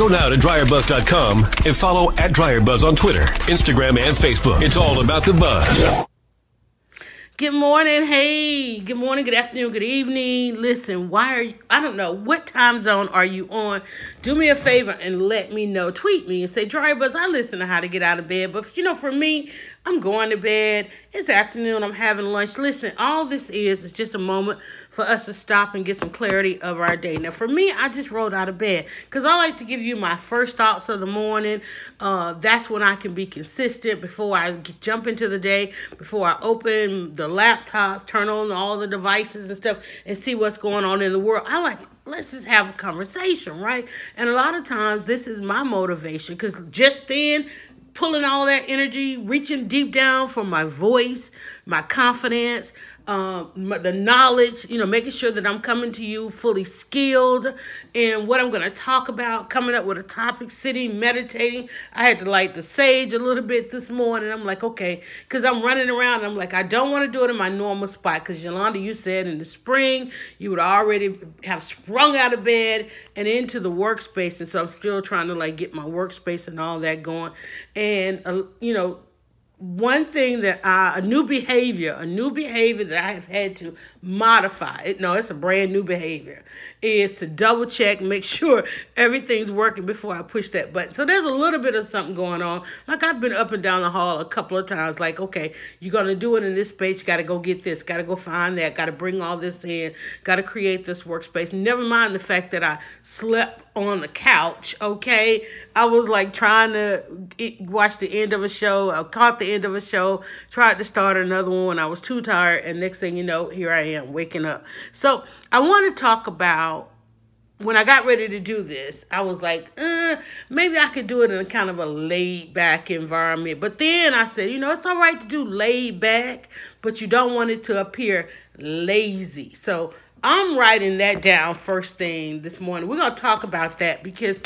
Go now to dryerbuzz.com and follow at dryerbuzz on Twitter, Instagram, and Facebook. It's all about the buzz. Good morning. Hey, good morning, good afternoon, good evening. Listen, why are you, I don't know, what time zone are you on? Do me a favor and let me know. Tweet me and say, Dry Buzz, I listen to how to get out of bed. But, you know, for me, I'm going to bed. It's afternoon. I'm having lunch. Listen, all this is is just a moment for us to stop and get some clarity of our day. Now, for me, I just rolled out of bed because I like to give you my first thoughts of the morning. Uh, that's when I can be consistent before I jump into the day, before I open the laptops, turn on all the devices and stuff, and see what's going on in the world. I like let's just have a conversation, right? And a lot of times this is my motivation because just then pulling all that energy, reaching deep down for my voice, my confidence, um, the knowledge, you know, making sure that I'm coming to you fully skilled in what I'm going to talk about, coming up with a topic, sitting, meditating. I had to light the sage a little bit this morning. I'm like, okay, because I'm running around. I'm like, I don't want to do it in my normal spot because Yolanda, you said in the spring you would already have sprung out of bed and into the workspace. And so I'm still trying to like get my workspace and all that going. And, uh, you know, one thing that I, a new behavior, a new behavior that I have had to modify. It, no, it's a brand new behavior. Is to double check, make sure everything's working before I push that button. So there's a little bit of something going on. Like I've been up and down the hall a couple of times. Like, okay, you're gonna do it in this space. You got to go get this. Got to go find that. Got to bring all this in. Got to create this workspace. Never mind the fact that I slept on the couch. Okay, I was like trying to watch the end of a show. I caught the end of a show. Tried to start another one. I was too tired, and next thing you know, here I am waking up. So I want to talk about when I got ready to do this, I was like, uh, maybe I could do it in a kind of a laid back environment. But then I said, you know, it's all right to do laid back, but you don't want it to appear lazy. So I'm writing that down first thing this morning. We're going to talk about that because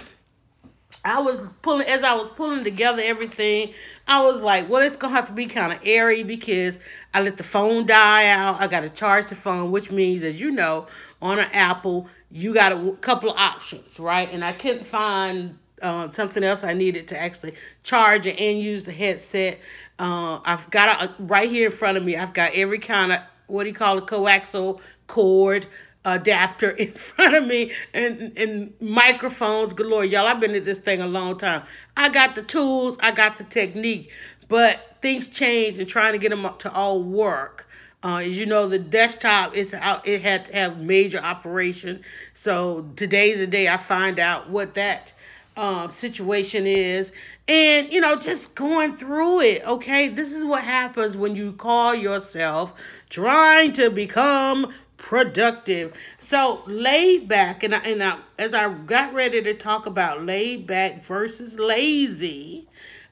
I was pulling, as I was pulling together everything, I was like, well, it's to have to be kind of airy because I let the phone die out. I got to charge the phone, which means, as you know, on an Apple, you got a couple of options, right? And I couldn't find uh, something else I needed to actually charge and use the headset. Uh, I've got a, right here in front of me. I've got every kind of what do you call it, coaxial cord adapter in front of me and and microphones galore. Y'all, I've been at this thing a long time. I got the tools, I got the technique, but things change and trying to get them up to all work uh, as you know, the desktop is out. It had to have major operation. So today's the day I find out what that uh, situation is, and you know, just going through it. Okay, this is what happens when you call yourself trying to become productive. So laid back, and I, and I, as I got ready to talk about laid back versus lazy,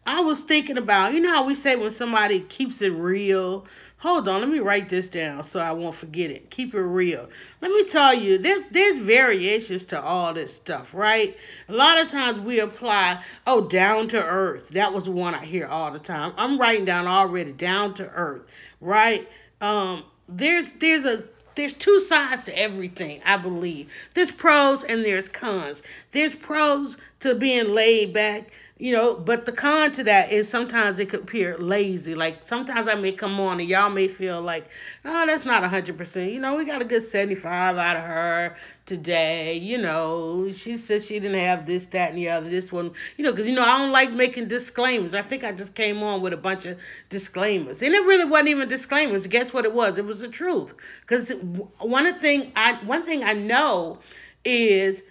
I was thinking about you know how we say when somebody keeps it real Hold on, let me write this down so I won't forget it. Keep it real. Let me tell you, there's there's variations to all this stuff, right? A lot of times we apply, oh, down to earth. That was one I hear all the time. I'm writing down already, down to earth, right? Um, there's there's a there's two sides to everything, I believe. There's pros and there's cons. There's pros to being laid back you know, but the con to that is sometimes it could appear lazy. Like sometimes I may come on and y'all may feel like, oh, that's not 100%. You know, we got a good 75 out of her today. You know, she said she didn't have this, that, and the other. This one, you know, because, you know, I don't like making disclaimers. I think I just came on with a bunch of disclaimers. And it really wasn't even disclaimers. Guess what it was? It was the truth. Because one thing I, one thing I know is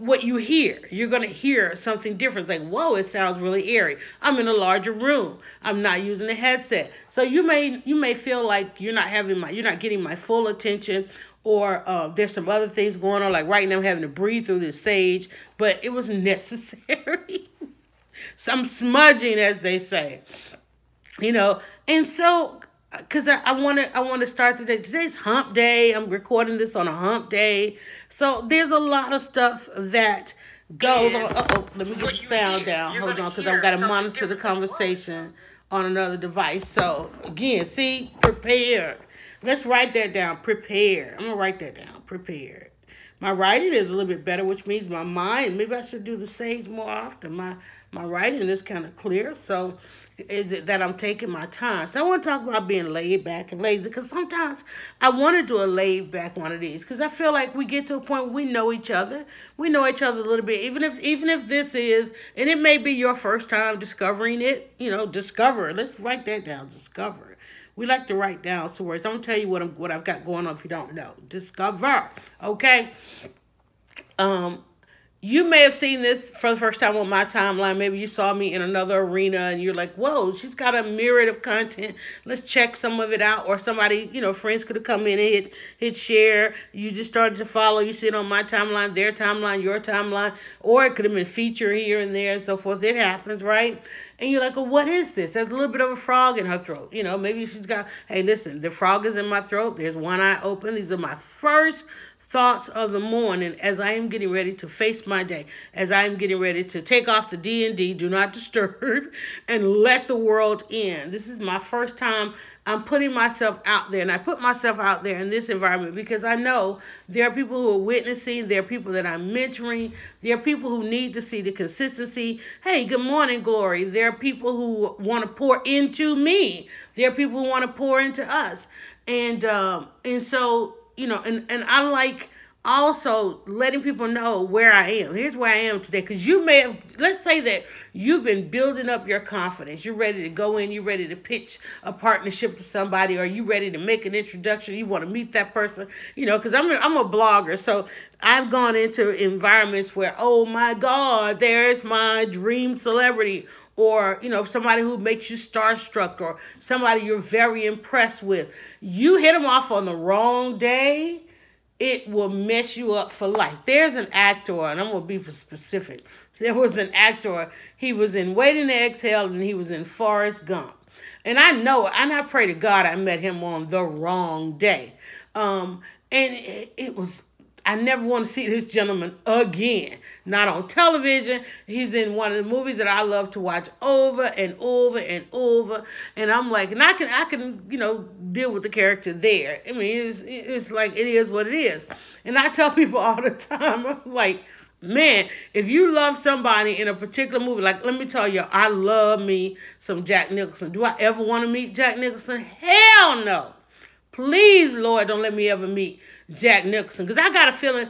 what you hear. You're going to hear something different. It's like, whoa, it sounds really eerie. I'm in a larger room. I'm not using a headset. So you may you may feel like you're not having my you're not getting my full attention or uh, there's some other things going on. Like right now I'm having to breathe through this sage, but it was necessary. Some smudging, as they say. You know, and so because I, I want to I want to start today. Today's hump day. I'm recording this on a hump day. So there's a lot of stuff that goes on. oh, let me get the sound down. Hold on, because I've got to monitor the conversation on another device. So again, see, prepared. Let's write that down. Prepared. I'm gonna write that down. Prepared. My writing is a little bit better, which means my mind. Maybe I should do the sage more often. My my writing is kind of clear, so is it that I'm taking my time. So I want to talk about being laid back and lazy because sometimes I want to do a laid back one of these because I feel like we get to a point where we know each other. We know each other a little bit, even if even if this is and it may be your first time discovering it. You know, discover. Let's write that down. Discover. We like to write down some words. gonna tell you what I'm what I've got going on if you don't know. Discover. Okay. Um, you may have seen this for the first time on my timeline. Maybe you saw me in another arena and you're like, whoa, she's got a myriad of content. Let's check some of it out. Or somebody, you know, friends could have come in and hit, hit share. You just started to follow. You see it on my timeline, their timeline, your timeline. Or it could have been featured here and there and so forth. It happens, right? And you're like, well, what is this? There's a little bit of a frog in her throat. You know, maybe she's got, hey, listen, the frog is in my throat. There's one eye open. These are my first thoughts of the morning as I am getting ready to face my day, as I am getting ready to take off the D and D, do not disturb, and let the world in. This is my first time I'm putting myself out there, and I put myself out there in this environment because I know there are people who are witnessing, there are people that I'm mentoring, there are people who need to see the consistency. Hey, good morning, Glory. There are people who want to pour into me. There are people who want to pour into us, and um, and so you know, and, and I like also letting people know where I am. Here's where I am today. Because you may have, let's say that you've been building up your confidence. You're ready to go in, you're ready to pitch a partnership to somebody, or you ready to make an introduction. You want to meet that person, you know, because I'm a, I'm a blogger. So I've gone into environments where, oh my God, there's my dream celebrity or you know somebody who makes you starstruck or somebody you're very impressed with. You hit them off on the wrong day it will mess you up for life. There's an actor and i'm to be specific. There was an actor he was in waiting to exhale and he was in forrest gump. And i know and i pray to god i met him on the wrong day. Um, and it, it was I never want to see this gentleman again. Not on television. He's in one of the movies that I love to watch over and over and over. And I'm like, and I can, I can, you know, deal with the character there. I mean, it's, it's like it is what it is. And I tell people all the time, I'm like, man, if you love somebody in a particular movie, like let me tell you, I love me some Jack Nicholson. Do I ever want to meet Jack Nicholson? Hell no. Please, Lord, don't let me ever meet Jack Nicholson because I got a feeling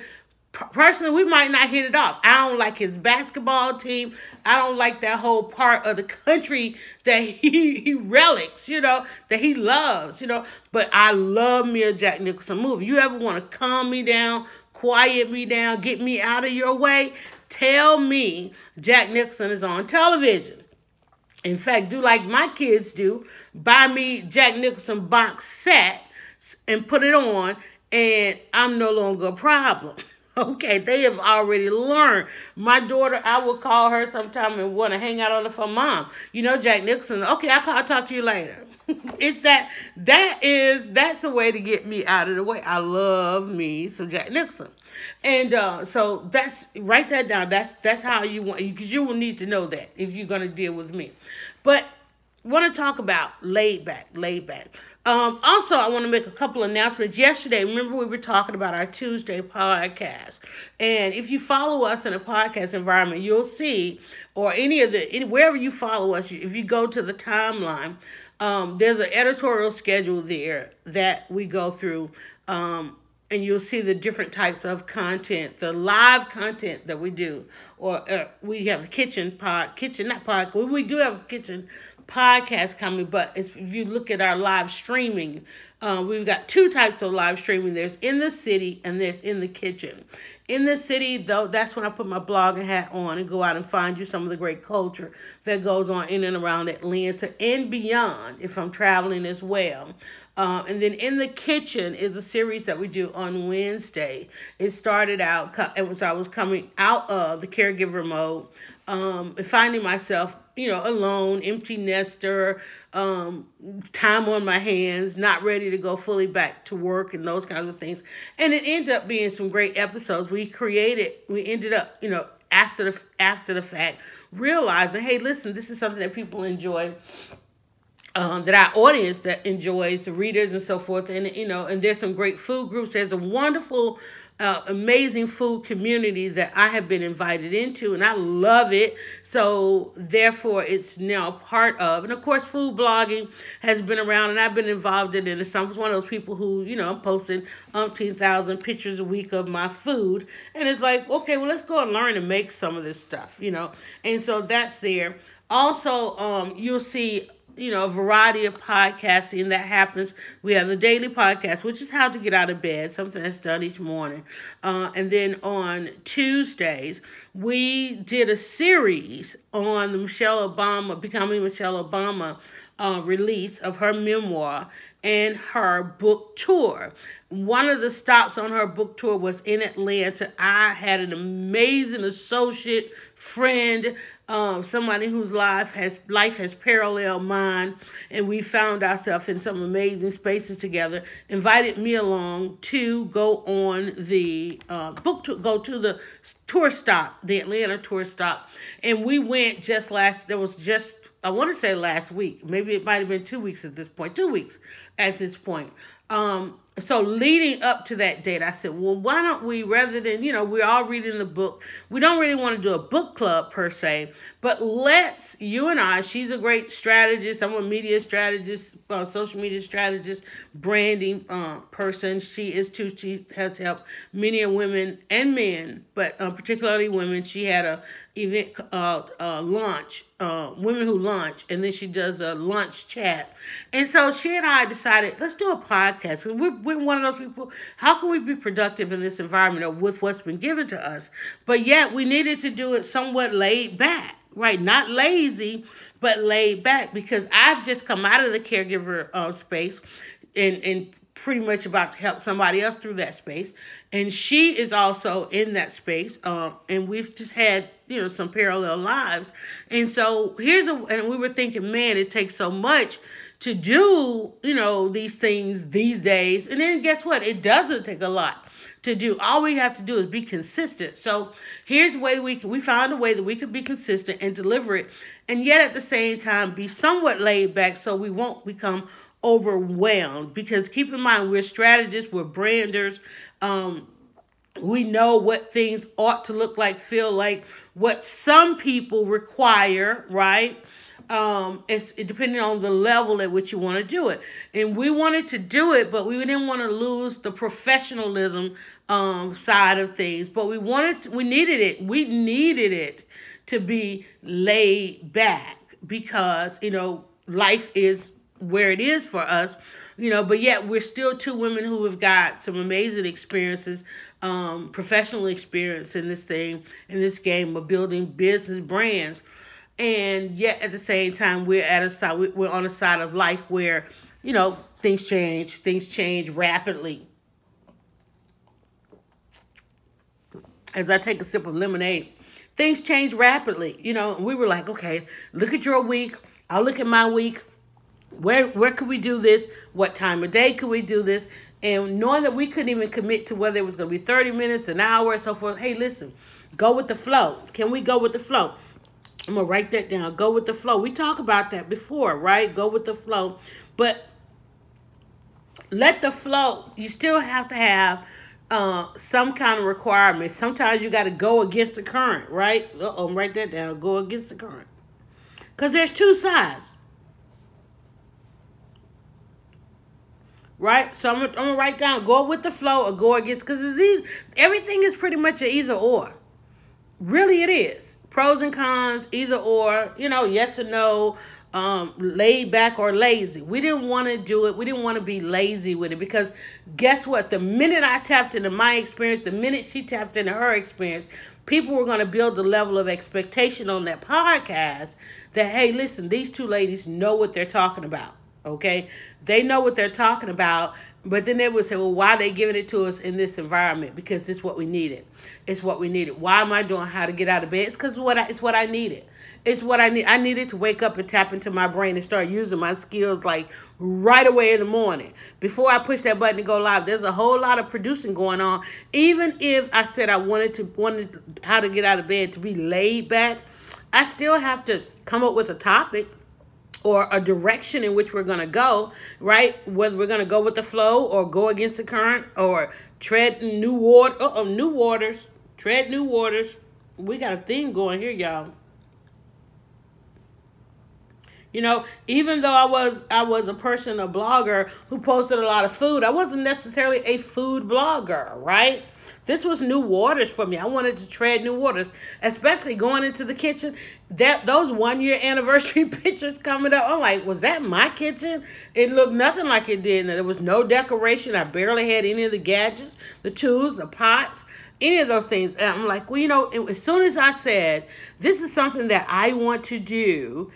personally we might not hit it off. I don't like his basketball team. I don't like that whole part of the country that he, he relics, you know, that he loves, you know. But I love me a Jack Nicholson movie. You ever want to calm me down, quiet me down, get me out of your way? Tell me Jack Nicholson is on television. In fact, do like my kids do. Buy me Jack Nicholson box set and put it on and I'm no longer a problem. Okay, they have already learned. My daughter, I will call her sometime and want to hang out on the phone. Mom, you know Jack Nicholson. Okay, I'll, call, I'll talk to you later. it's that that is that's a way to get me out of the way. I love me some Jack Nicholson. And uh, so that's write that down. That's that's how you want because you will need to know that if you're gonna deal with me. But want to talk about laid back, laid back. Um, also, I want to make a couple announcements. Yesterday, remember we were talking about our Tuesday podcast, and if you follow us in a podcast environment, you'll see, or any of the any, wherever you follow us, if you go to the timeline, um, there's an editorial schedule there that we go through. Um, and you'll see the different types of content, the live content that we do, or uh, we have the kitchen pod, kitchen not pod. We do have a kitchen podcast coming, but if you look at our live streaming, uh, we've got two types of live streaming. There's in the city and there's in the kitchen. In the city, though, that's when I put my blogging hat on and go out and find you some of the great culture that goes on in and around Atlanta and beyond if I'm traveling as well. Um, and then in the kitchen is a series that we do on Wednesday. It started out, it was I was coming out of the caregiver mode um, finding myself you know, alone, empty nester, um, time on my hands, not ready to go fully back to work and those kinds of things. And it ended up being some great episodes. We created, we ended up, you know, after the after the fact, realizing, hey, listen, this is something that people enjoy. Um, that our audience that enjoys the readers and so forth and you know and there's some great food groups there's a wonderful uh, amazing food community that I have been invited into, and I love it. So, therefore, it's now part of. And of course, food blogging has been around, and I've been involved in it. So, I was one of those people who, you know, I'm posting umpteen thousand pictures a week of my food. And it's like, okay, well, let's go and learn to make some of this stuff, you know. And so that's there. Also, um, you'll see you know, a variety of podcasting that happens. We have the daily podcast, which is how to get out of bed, something that's done each morning. Uh, and then on Tuesdays, we did a series on the Michelle Obama, Becoming Michelle Obama uh, release of her memoir and her book tour. One of the stops on her book tour was in Atlanta. I had an amazing associate friend um, somebody whose life has life has paralleled mine, and we found ourselves in some amazing spaces together. Invited me along to go on the uh, book to go to the tour stop, the Atlanta tour stop, and we went just last. There was just I want to say last week, maybe it might have been two weeks at this point, two weeks at this point. Um, so leading up to that date, I said, well, why don't we, rather than, you know, we're all reading the book, we don't really want to do a book club per se, but let's, you and I, she's a great strategist. I'm a media strategist, uh, social media strategist, branding uh, person. She is too. She has helped many women and men, but uh, particularly women. She had a event uh, uh, launch, uh, women who launch, and then she does a lunch chat. And so she and I decided, let's do a podcast. We're, we're one of those people, how can we be productive in this environment or with what's been given to us? But yet we needed to do it somewhat laid back, right? Not lazy, but laid back because I've just come out of the caregiver uh, space and, and pretty much about to help somebody else through that space. And she is also in that space. Um, and we've just had, you know, some parallel lives. And so here's a, and we were thinking, man, it takes so much to do, you know, these things these days. And then guess what? It doesn't take a lot to do. All we have to do is be consistent. So here's way we can, we found a way that we could be consistent and deliver it, and yet at the same time be somewhat laid back so we won't become overwhelmed because keep in mind we're strategists, we're branders. Um, we know what things ought to look like, feel like, what some people require, right? Um, it's depending on the level at which you want to do it. And we wanted to do it, but we didn't want to lose the professionalism um, side of things. But we wanted, to, we needed it. We needed it to be laid back because you know life is where it is for us, you know, but yet we're still two women who have got some amazing experiences, um, professional experience in this thing, in this game of building business brands. And yet at the same time, we're at a side, we're on a side of life where, you know, things change, things change rapidly. As I take a sip of lemonade, things change rapidly. You know, we were like, okay, look at your week. I'll look at my week where where could we do this? What time of day could we do this? And knowing that we couldn't even commit to whether it was going to be 30 minutes, an hour, so forth. Hey, listen, go with the flow. Can we go with the flow? I'm going to write that down. Go with the flow. We talked about that before, right? Go with the flow. But let the flow, you still have to have uh, some kind of requirement. Sometimes you got to go against the current, right? Uh-oh, write that down. Go against the current. Because there's two sides. Right? So I'm, I'm gonna write down go with the flow or go against because these everything is pretty much an either or. Really, it is pros and cons, either or. You know, yes or no, um, laid back or lazy. We didn't want to do it. We didn't want to be lazy with it because guess what? The minute I tapped into my experience, the minute she tapped into her experience, people were going to build the level of expectation on that podcast that hey, listen, these two ladies know what they're talking about. Okay, they know what they're talking about, but then they would say, well, why are they giving it to us in this environment? Because this is what we needed. It's what we needed. Why am I doing how to get out of bed? It's because what I, it's what I needed. It's what I need. I needed to wake up and tap into my brain and start using my skills like right away in the morning. Before I push that button to go live, there's a whole lot of producing going on. Even if I said I wanted to wanted how to get out of bed to be laid back, I still have to come up with a topic or a direction in which we're going to go, right? Whether we're going to go with the flow or go against the current or tread new water. New waters. Tread new waters. We got a theme going here, y'all. You know, even though I was I was a person, a blogger who posted a lot of food, I wasn't necessarily a food blogger, right? This was new waters for me. I wanted to tread new waters, especially going into the kitchen. That those one year anniversary pictures coming up, I'm like, was that my kitchen? It looked nothing like it did. There was no decoration. I barely had any of the gadgets, the tools, the pots any of those things. And I'm like, well, you know, as soon as I said, this is something that I want to do,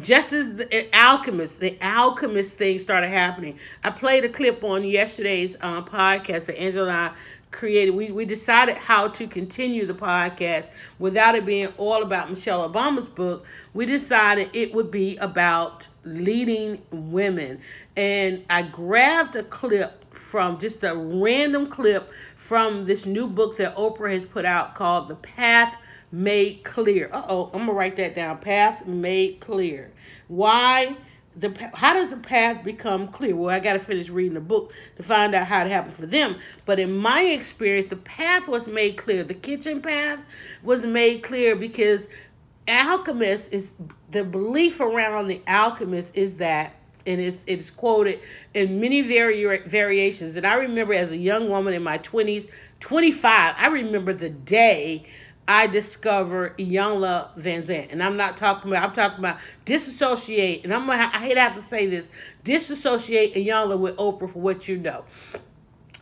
just as the alchemist, the alchemist thing started happening. I played a clip on yesterday's uh, podcast that Angela and I created. We, we decided how to continue the podcast without it being all about Michelle Obama's book. We decided it would be about leading women. And I grabbed a clip from just a random clip from this new book that Oprah has put out called The Path Made Clear. Uh oh, I'm gonna write that down. Path Made Clear. Why? The, how does the path become clear? Well, I got to finish reading the book to find out how it happened for them. But in my experience, the path was made clear. The kitchen path was made clear because alchemist is the belief around the alchemist is that and it's it's quoted in many vari- variations. And I remember as a young woman in my 20s, 25, I remember the day I discovered Iyanla Vanzant. And I'm not talking about, I'm talking about disassociate, and I'm gonna, I hate to have to say this, disassociate Iyanla with Oprah for what you know.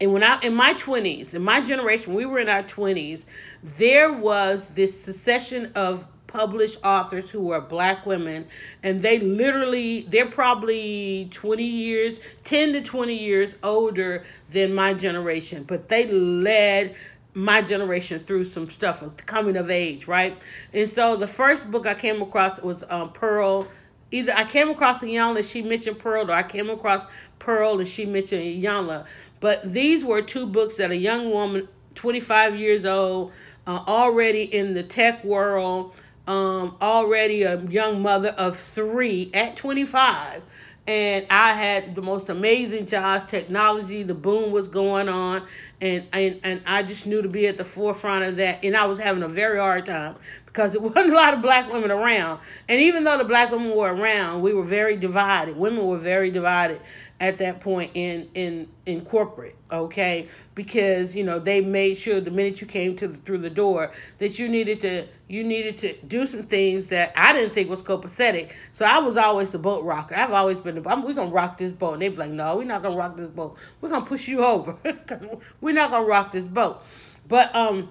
And when I, in my 20s, in my generation, we were in our 20s, there was this succession of published authors who are black women and they literally they're probably 20 years 10 to 20 years older than my generation but they led my generation through some stuff of coming of age right? And so the first book i came across was um, pearl. Either i came across Iyanla she mentioned pearl or i came across pearl and she mentioned Iyanla but these were two books that a young woman 25 years old uh, already in the tech world um, already a young mother of three at 25 and I had the most amazing jobs, technology, the boom was going on, and, and and I just knew to be at the forefront of that. And I was having a very hard time because there wasn't a lot of black women around. And even though the black women were around, we were very divided. Women were very divided at that point in in in corporate, okay? Because you know they made sure the minute you came to the, through the door that you needed to you needed to do some things that I didn't think was copacetic. So I was always the boat rocker. I've always been, the, I'm, we're to rock this boat. And they'd be like, no, we're not to rock this boat. We're to push you over because we're not to rock this boat. But um,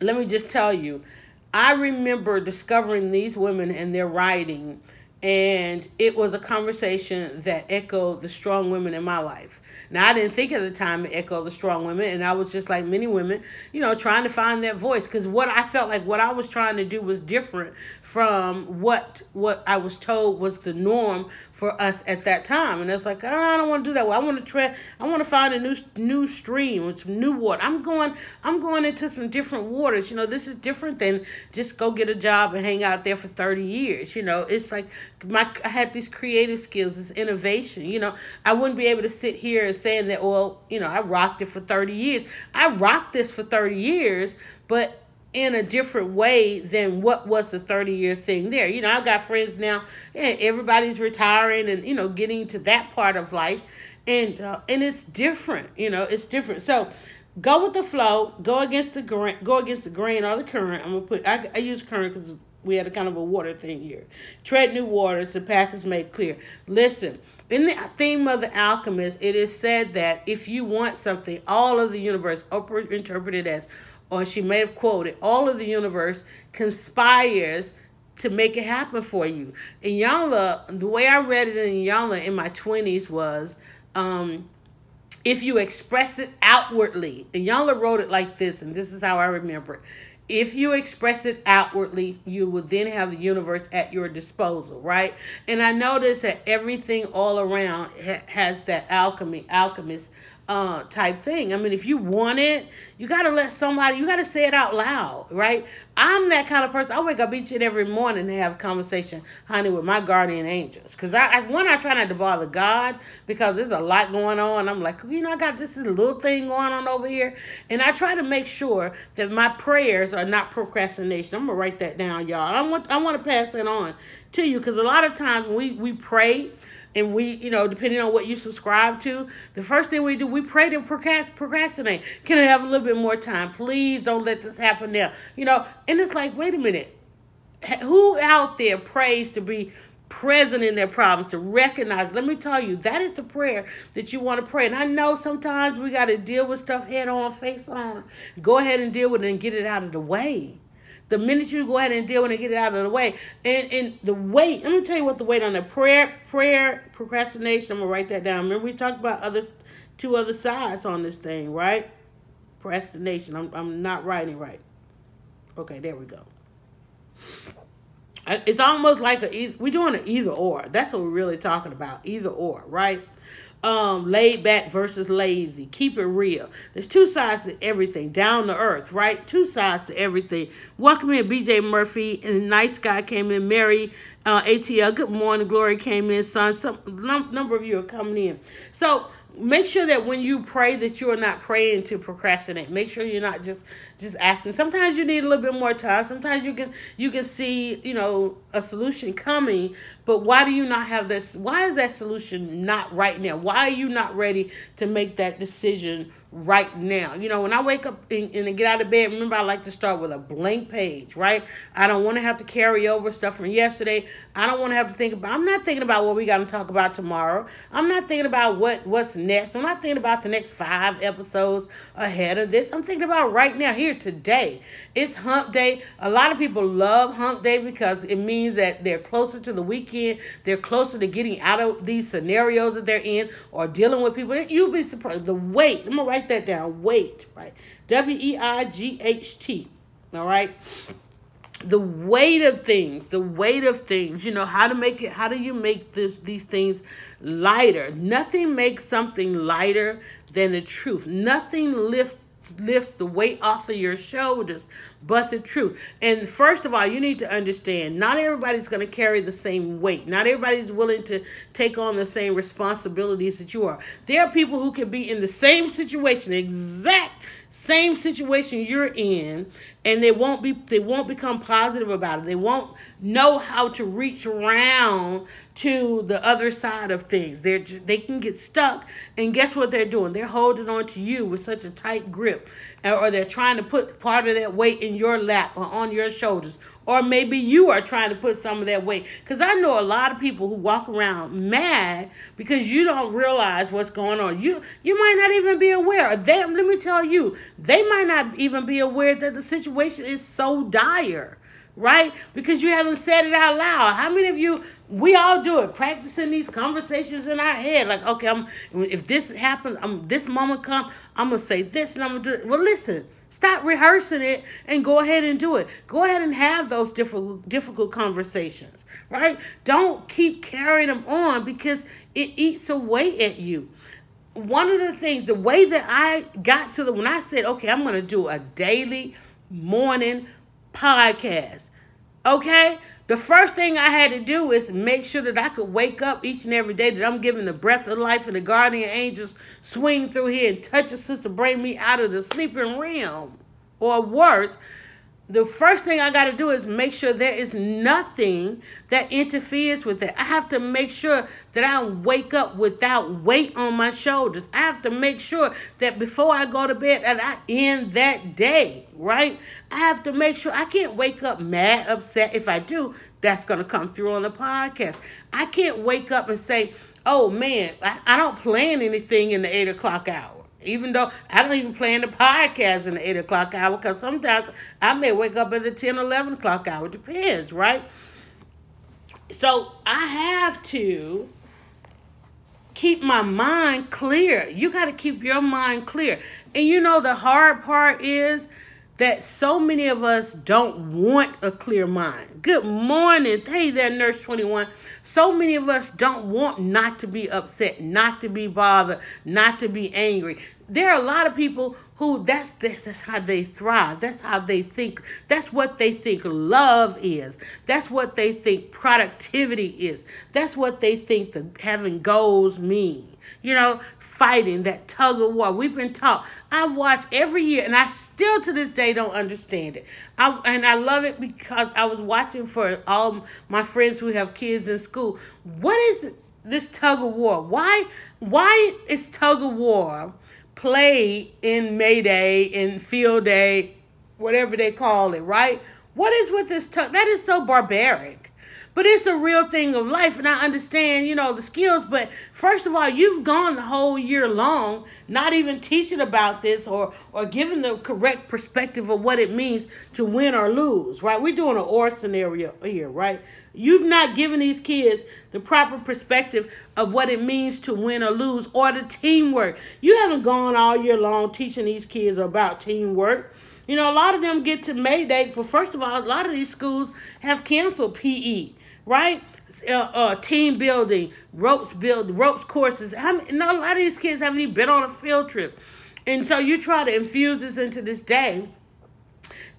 let me just tell you, I remember discovering these women and their writing and it was a conversation that echoed the strong women in my life. Now, I didn't think at the time it echoed the strong women, and I was just like many women, you know, trying to find that voice because what I felt like what I was trying to do was different from what what I was told was the norm for us at that time. And it's like, oh, I don't want to do that. Well, I want to try. I want to find a new new stream with some new water. I'm going. I'm going into some different waters. You know, this is different than just go get a job and hang out there for 30 years. You know, it's like my I had these creative skills, this innovation. You know, I wouldn't be able to sit here and saying that, well, you know, I rocked it for 30 years. I rocked this for 30 years, but in a different way than what was the 30 year thing there. You know, I've got friends now, and everybody's retiring and, you know, getting to that part of life. And, uh, and it's different, you know, it's different. So go with the flow, go against the grain, go against the grain or the current. I'm gonna put, I, I use current because we had a kind of a water thing here. Tread new waters, the path is made clear. Listen, in the theme of the alchemist, it is said that if you want something, all of the universe, Oprah interpreted as, or she may have quoted, all of the universe conspires to make it happen for you. Iyanla, the way I read it in Iyanla in my 20s was, um, if you express it outwardly, Iyanla wrote it like this, and this is how I remember it if you express it outwardly, you will then have the universe at your disposal, right? And I noticed that everything all around ha- has that alchemy, alchemist uh, type thing. I mean, if you want it, you got to let somebody, you got to say it out loud, right? I'm that kind of person. I wake up each and every morning and have a conversation, honey, with my guardian angels. Because I, I, one, I try not to bother God because there's a lot going on. I'm like, you know, I got just this little thing going on over here. And I try to make sure that my prayers are not procrastination. I'm going to write that down, y'all. I want, I want to pass it on to you because a lot of times when we, we pray, and we, you know, depending on what you subscribe to, the first thing we do, we pray to procrastinate. Can I have a little bit more time? Please don't let this happen now. You know, and it's like, wait a minute. Who out there prays to be present in their problems, to recognize? Let me tell you, that is the prayer that you want to pray. And I know sometimes we got to deal with stuff head on, face on. Go ahead and deal with it and get it out of the way. The minute you go ahead and deal with it and get it out of the way. And and the weight, let me tell you what the weight on the prayer, prayer, procrastination, I'm gonna write that down. Remember we talked about other two other sides on this thing, right? Procrastination. I'm I'm not writing right. Okay, there we go. It's almost like a we're doing an either or. That's what we're really talking about. Either or, right? Um, laid back versus lazy. Keep it real. There's two sides to everything. Down to earth, right? Two sides to everything. Welcome in, BJ Murphy, and nice guy came in. Mary uh, ATL. Good morning. Glory came in. Son, some num- number of you are coming in. So make sure that when you pray that you are not praying to procrastinate. Make sure you're not just just asking. Sometimes you need a little bit more time. Sometimes you can you can see, you know, a solution coming, but why do you not have this why is that solution not right now? Why are you not ready to make that decision right now. You know, when I wake up and, and get out of bed, remember I like to start with a blank page, right? I don't want to have to carry over stuff from yesterday. I don't want to have to think about I'm not thinking about what we got to talk about tomorrow. I'm not thinking about what what's next. I'm not thinking about the next 5 episodes ahead of this. I'm thinking about right now here today. It's hump day. A lot of people love hump day because it means that they're closer to the weekend. They're closer to getting out of these scenarios that they're in or dealing with people. You'll be surprised. The weight. I'm gonna write that down. Weight, right? W E I G H T. All right. The weight of things, the weight of things, you know, how to make it, how do you make this these things lighter? Nothing makes something lighter than the truth. Nothing lifts lifts the weight off of your shoulders but the truth. And first of all, you need to understand not everybody's going to carry the same weight. Not everybody's willing to take on the same responsibilities that you are. There are people who can be in the same situation, exact same situation you're in and they won't be they won't become positive about it. They won't know how to reach around to the other side of things. They they can get stuck and guess what they're doing? They're holding on to you with such a tight grip or they're trying to put part of that weight in your lap or on your shoulders or maybe you are trying to put some of that weight. Because I know a lot of people who walk around mad because you don't realize what's going on. You you might not even be aware. They, let me tell you, they might not even be aware that the situation is so dire, right? Because you haven't said it out loud. How many of you? We all do it, practicing these conversations in our head. Like, okay, I'm if this happens, I'm this moment come, I'm gonna say this and I'm gonna do it. Well, listen Stop rehearsing it and go ahead and do it. Go ahead and have those difficult difficult conversations, right? Don't keep carrying them on because it eats away at you. One of the things, the way that I got to the when I said, okay, I'm going to do a daily morning podcast. Okay? The first thing I had to do is make sure that I could wake up each and every day that I'm giving the breath of life and the guardian angels swing through here and touch a sister, bring me out of the sleeping realm. Or worse, the first thing I got to do is make sure there is nothing that interferes with it. I have to make sure that I wake up without weight on my shoulders. I have to make sure that before I go to bed that I end that day, right? I have to make sure I can't wake up mad, upset. If I do, that's going to come through on the podcast. I can't wake up and say, oh man, I, I don't plan anything in the eight o'clock hour even though I don't even plan the podcast in the 8 o'clock hour because sometimes I may wake up at the 10, 11 o'clock hour. Depends, right? So I have to keep my mind clear. You got to keep your mind clear. And you know, the hard part is that so many of us don't want a clear mind. Good morning. Hey there, Nurse 21. So many of us don't want not to be upset, not to be bothered, not to be angry. There are a lot of people who that's, that's that's how they thrive. That's how they think. That's what they think love is. That's what they think productivity is. That's what they think the having goals mean you know, fighting that tug of war. We've been taught. I watch every year, and I still to this day don't understand it. I, and I love it because I was watching for all my friends who have kids in school. What is this tug of war? Why? Why is tug of war played in May Day, in Field Day, whatever they call it? Right? What is with this tug? That is so barbaric. But it's a real thing of life, and I understand, you know, the skills. But first of all, you've gone the whole year long not even teaching about this or or giving the correct perspective of what it means to win or lose, right? We're doing an or scenario here, right? You've not given these kids the proper perspective of what it means to win or lose or the teamwork. You haven't gone all year long teaching these kids about teamwork. You know, a lot of them get to May Day for first of all, a lot of these schools have canceled PE right? Uh, uh, team building, ropes build, ropes courses. How many, no, a lot of these kids haven't even been on a field trip, and so you try to infuse this into this day.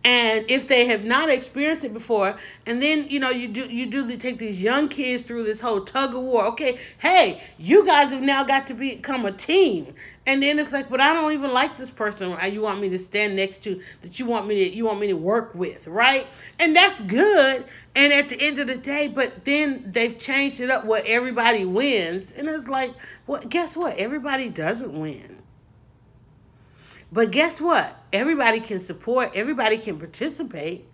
And if they have not experienced it before, and then you know you do you do take these young kids through this whole tug of war. Okay, hey, you guys have now got to become a team, and then it's like, but I don't even like this person. You want me to stand next to that? You want me to you want me to work with, right? And that's good. And at the end of the day, but then they've changed it up where everybody wins, and it's like, well, guess what? Everybody doesn't win. But guess what? Everybody can support, everybody can participate,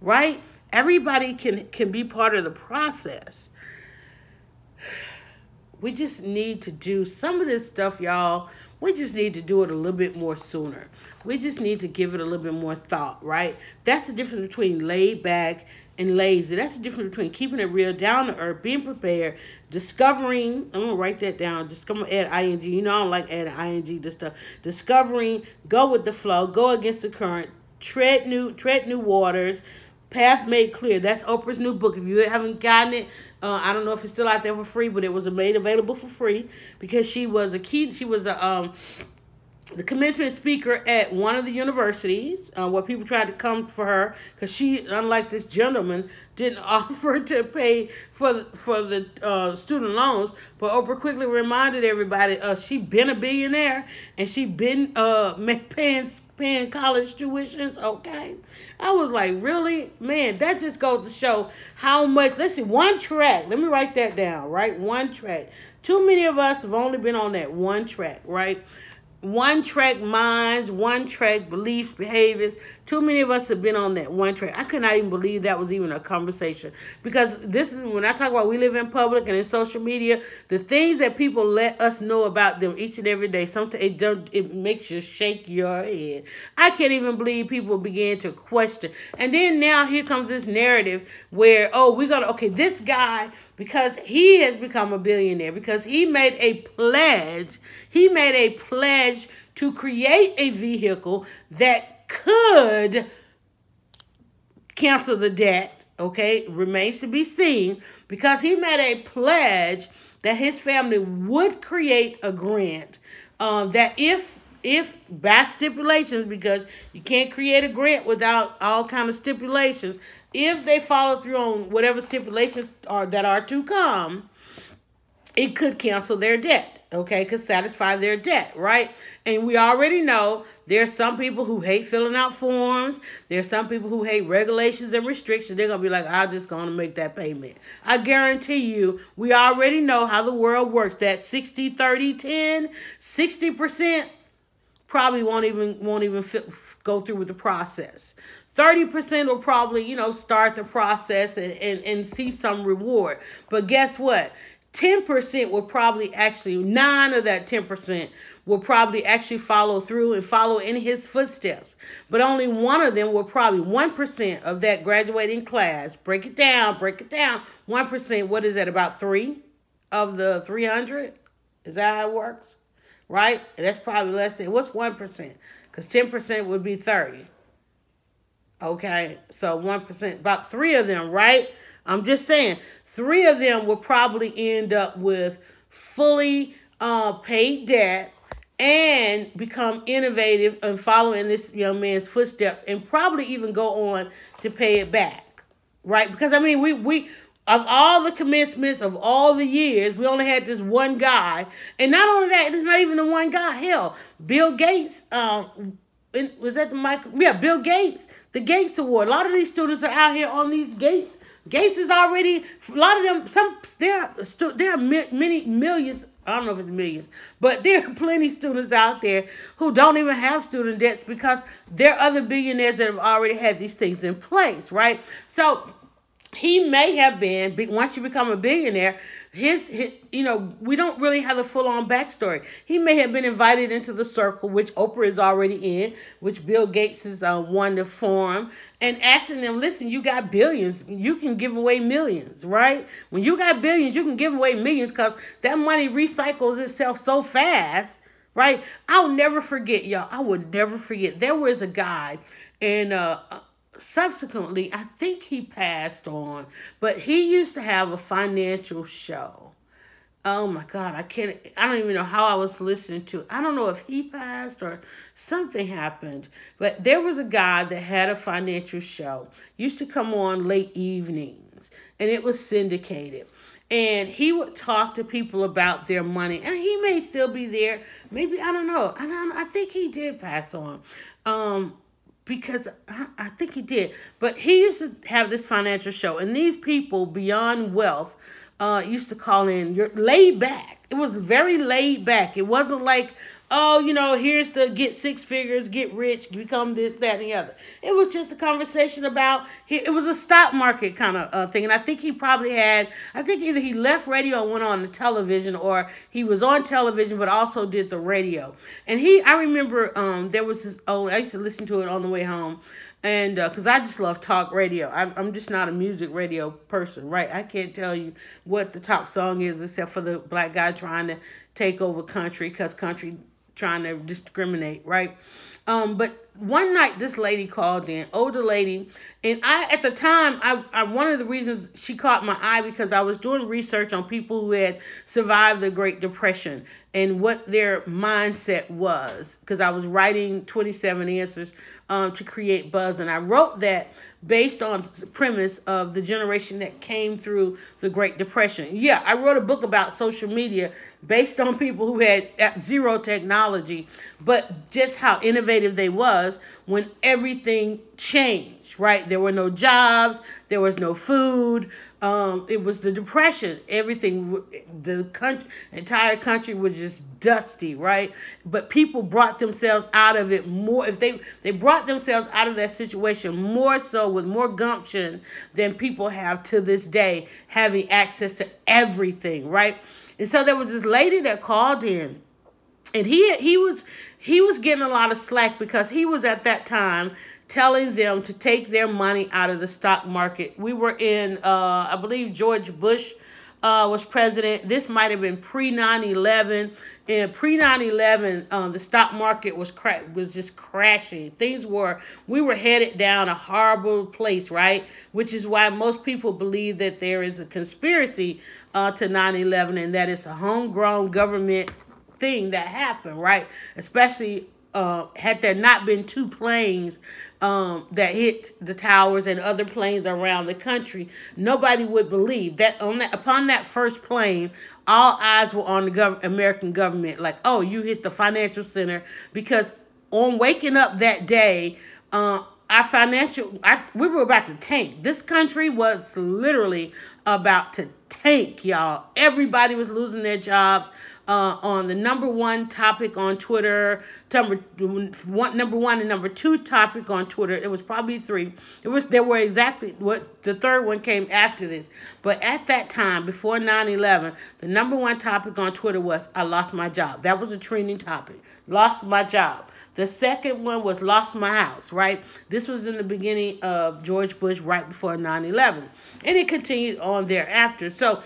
right? Everybody can can be part of the process. We just need to do some of this stuff, y'all. We just need to do it a little bit more sooner. We just need to give it a little bit more thought, right? That's the difference between laid back and lazy. That's the difference between keeping it real, down to earth, being prepared, discovering. I'm gonna write that down. Just come add ing. You know I don't like adding ing to stuff. Discovering, go with the flow, go against the current, tread new, tread new waters. Path made clear. That's Oprah's new book. If you haven't gotten it, uh, I don't know if it's still out there for free, but it was made available for free because she was a key. She was a um, the commencement speaker at one of the universities uh, where people tried to come for her because she, unlike this gentleman, didn't offer to pay for the, for the uh, student loans. But Oprah quickly reminded everybody uh, she been a billionaire and she been uh, paying paying college tuitions. Okay, I was like, really, man, that just goes to show how much. Listen, one track. Let me write that down. Right, one track. Too many of us have only been on that one track. Right one track minds, one track beliefs, behaviors. Too many of us have been on that one track. I could not even believe that was even a conversation because this is when I talk about we live in public and in social media, the things that people let us know about them each and every day. Sometimes it don't it makes you shake your head. I can't even believe people begin to question. And then now here comes this narrative where oh we're gonna okay this guy because he has become a billionaire. Because he made a pledge. He made a pledge to create a vehicle that could cancel the debt. Okay, remains to be seen. Because he made a pledge that his family would create a grant um, that if if by stipulations because you can't create a grant without all kind of stipulations if they follow through on whatever stipulations are that are to come it could cancel their debt okay, could satisfy their debt, right? And we already know there's some people who hate filling out forms. There's some people who hate regulations and restrictions. They're to be like, I'm just to make that payment. I guarantee you, we already know how the world works. That 60, 30, 10, 60% probably won't even won't even fit, go through with the process. 30% will probably, you know, start the process and, and, and see some reward. But guess what? 10% will probably actually, nine of that 10% will probably actually follow through and follow in his footsteps. But only one of them will probably, 1% of that graduating class, break it down, break it down. 1%, what is that, about three of the 300? Is that how it works? Right? That's probably less than, what's 1%? Because 10% would be 30. Okay, so 1%, about three of them, right? I'm just saying, three of them will probably end up with fully uh, paid debt and become innovative and following this young man's footsteps and probably even go on to pay it back. Right? Because I mean we we of all the commencements of all the years, we only had this one guy. And not only that, it's not even the one guy. Hell, Bill Gates, um, was that the Michael? Yeah, Bill Gates, the Gates Award. A lot of these students are out here on these Gates. Gates is already, a lot of them, some, there, are there are many millions I don't know if it's millions, but there are plenty students out there who don't even have student debts because there are other billionaires that have already had these things in place, right? So he may have been once you become a billionaire his, his you know we don't really have a full-on backstory. He may have been invited into the circle which oprah is already in which bill gates is uh, one to form and asking them listen you got billions. You can give away millions right? When you got billions you can give away millions because that money recycles itself so fast right? I'll never forget y'all. I would never forget. There was a guy and uh subsequently, I think he passed on, but he used to have a financial show. Oh my God, I can't, I don't even know how I was listening to. I don't know if he passed or something happened, but there was a guy that had a financial show, used to come on late evenings, and it was syndicated. And he would talk to people about their money, and he may still be there. Maybe I don't know. I don't. I think he did pass on. Um, because I, I think he did. But he used to have this financial show, and these people beyond wealth uh, used to call in. You're laid back. It was very laid back. It wasn't like oh, you know, here's the get six figures, get rich, become this, that, and the other. It was just a conversation about, it was a stock market kind of uh, thing. And I think he probably had, I think either he left radio and went on the television or he was on television but also did the radio. And he, I remember um, there was this, oh, I used to listen to it on the way home and because uh, I just love talk radio. I'm, I'm just not a music radio person, right? I can't tell you what the top song is except for the black guy trying to take over country because country trying to discriminate, right? Um, but one night this lady called in, older lady, and I at the time I, I one of the reasons she caught my eye because I was doing research on people who had survived the Great Depression and what their mindset was because I was writing 27 answers um, to create buzz and I wrote that based on the premise of the generation that came through the Great Depression. Yeah, I wrote a book about social media based on people who had zero technology, but just how innovative they was when everything changed, right? There were no jobs, there was no food. Um, it was the depression. Everything, the country, entire country was just dusty, right? But people brought themselves out of it more. If they they brought themselves out of that situation more so with more gumption than people have to this day, having access to everything, right? And so there was this lady that called in, and he he was he was getting a lot of slack because he was at that time telling them to take their money out of the stock market. We were in, uh, I believe George Bush uh, was president. This might have been pre 9 11. And pre 9 11, um, the stock market was cra- was just crashing. Things were, we were headed down a horrible place, right? Which is why most people believe that there is a conspiracy uh, to 9 11 and that it's a homegrown government thing that happened, right? Especially uh, had there not been two planes um, that hit the towers and other planes around the country, nobody would believe that on that upon that first plane, all eyes were on the gov- American government. Like, oh, you hit the financial center because on waking up that day, uh, our financial, I, we were about to tank. This country was literally about to tank, y'all. Everybody was losing their jobs uh, on the number one topic on Twitter, number one, number one and number two topic on Twitter. It was probably three. It was there were exactly what the third one came after this. But at that time, before 9/11, the number one topic on Twitter was I lost my job. That was a trending topic. Lost my job. The second one was lost my house, right? This was in the beginning of George Bush, right before 9 11. And it continued on thereafter. So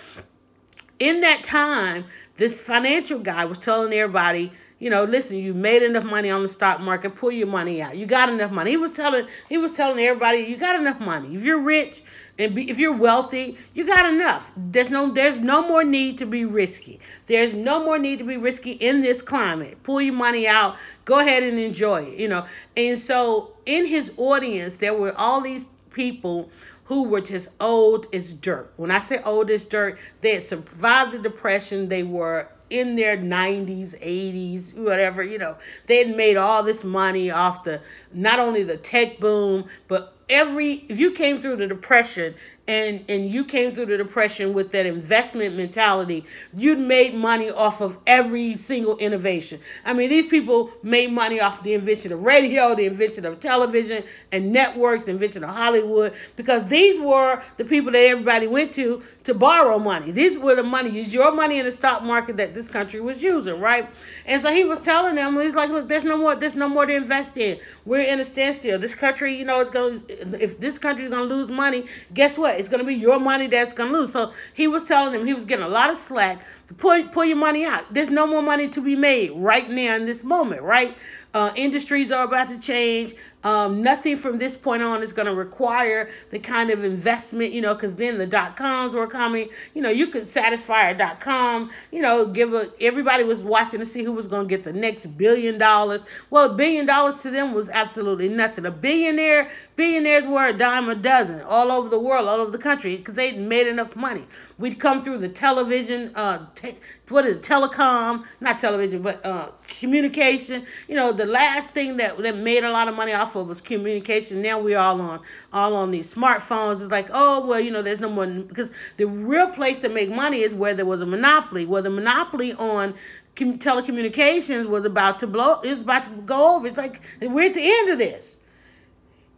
in that time, this financial guy was telling everybody, you know, listen, you made enough money on the stock market, pull your money out. You got enough money. He was telling he was telling everybody, you got enough money. If you're rich and be, if you're wealthy, you got enough. There's no there's no more need to be risky. There's no more need to be risky in this climate. Pull your money out. Go ahead and enjoy it, you know. And so in his audience, there were all these people who were just old as dirt. When I say old as dirt, they had survived the depression. They were in their 90s, 80s, whatever, you know, they had made all this money off the not only the tech boom, but every if you came through the depression and and you came through the depression with that investment mentality you'd made money off of every single innovation. I mean these people made money off the invention of radio the invention of television and networks the invention of hollywood because these were the people that everybody went to to borrow money. These were the money is your money in the stock market that this country was using right? And so he was telling them he's like look there's no more there's no more to invest in. We're in a standstill. This country you know it's to if this country is going to lose money, guess what? It's going to be your money that's going to lose. So he was telling them he was getting a lot of slack. Pull, pull your money out. There's no more money to be made right now in this moment, right? Uh, industries are about to change. Um, nothing from this point on is going to require the kind of investment, you know, because then the dot coms were coming. You know, you could satisfy a dot com, you know, give a, everybody was watching to see who was going to get the next billion dollars. Well, a billion dollars to them was absolutely nothing. A billionaire, billionaires were a dime a dozen all over the world, all over the country, because they made enough money. We'd come through the television, uh, te- what is it, telecom, not television, but uh, communication. You know, the last thing that, that made a lot of money off of was communication. Now we're all on all on these smartphones. It's like, oh well, you know, there's no more because the real place to make money is where there was a monopoly. Where the monopoly on telecommunications was about to blow, is about to go over. It's like we're at the end of this.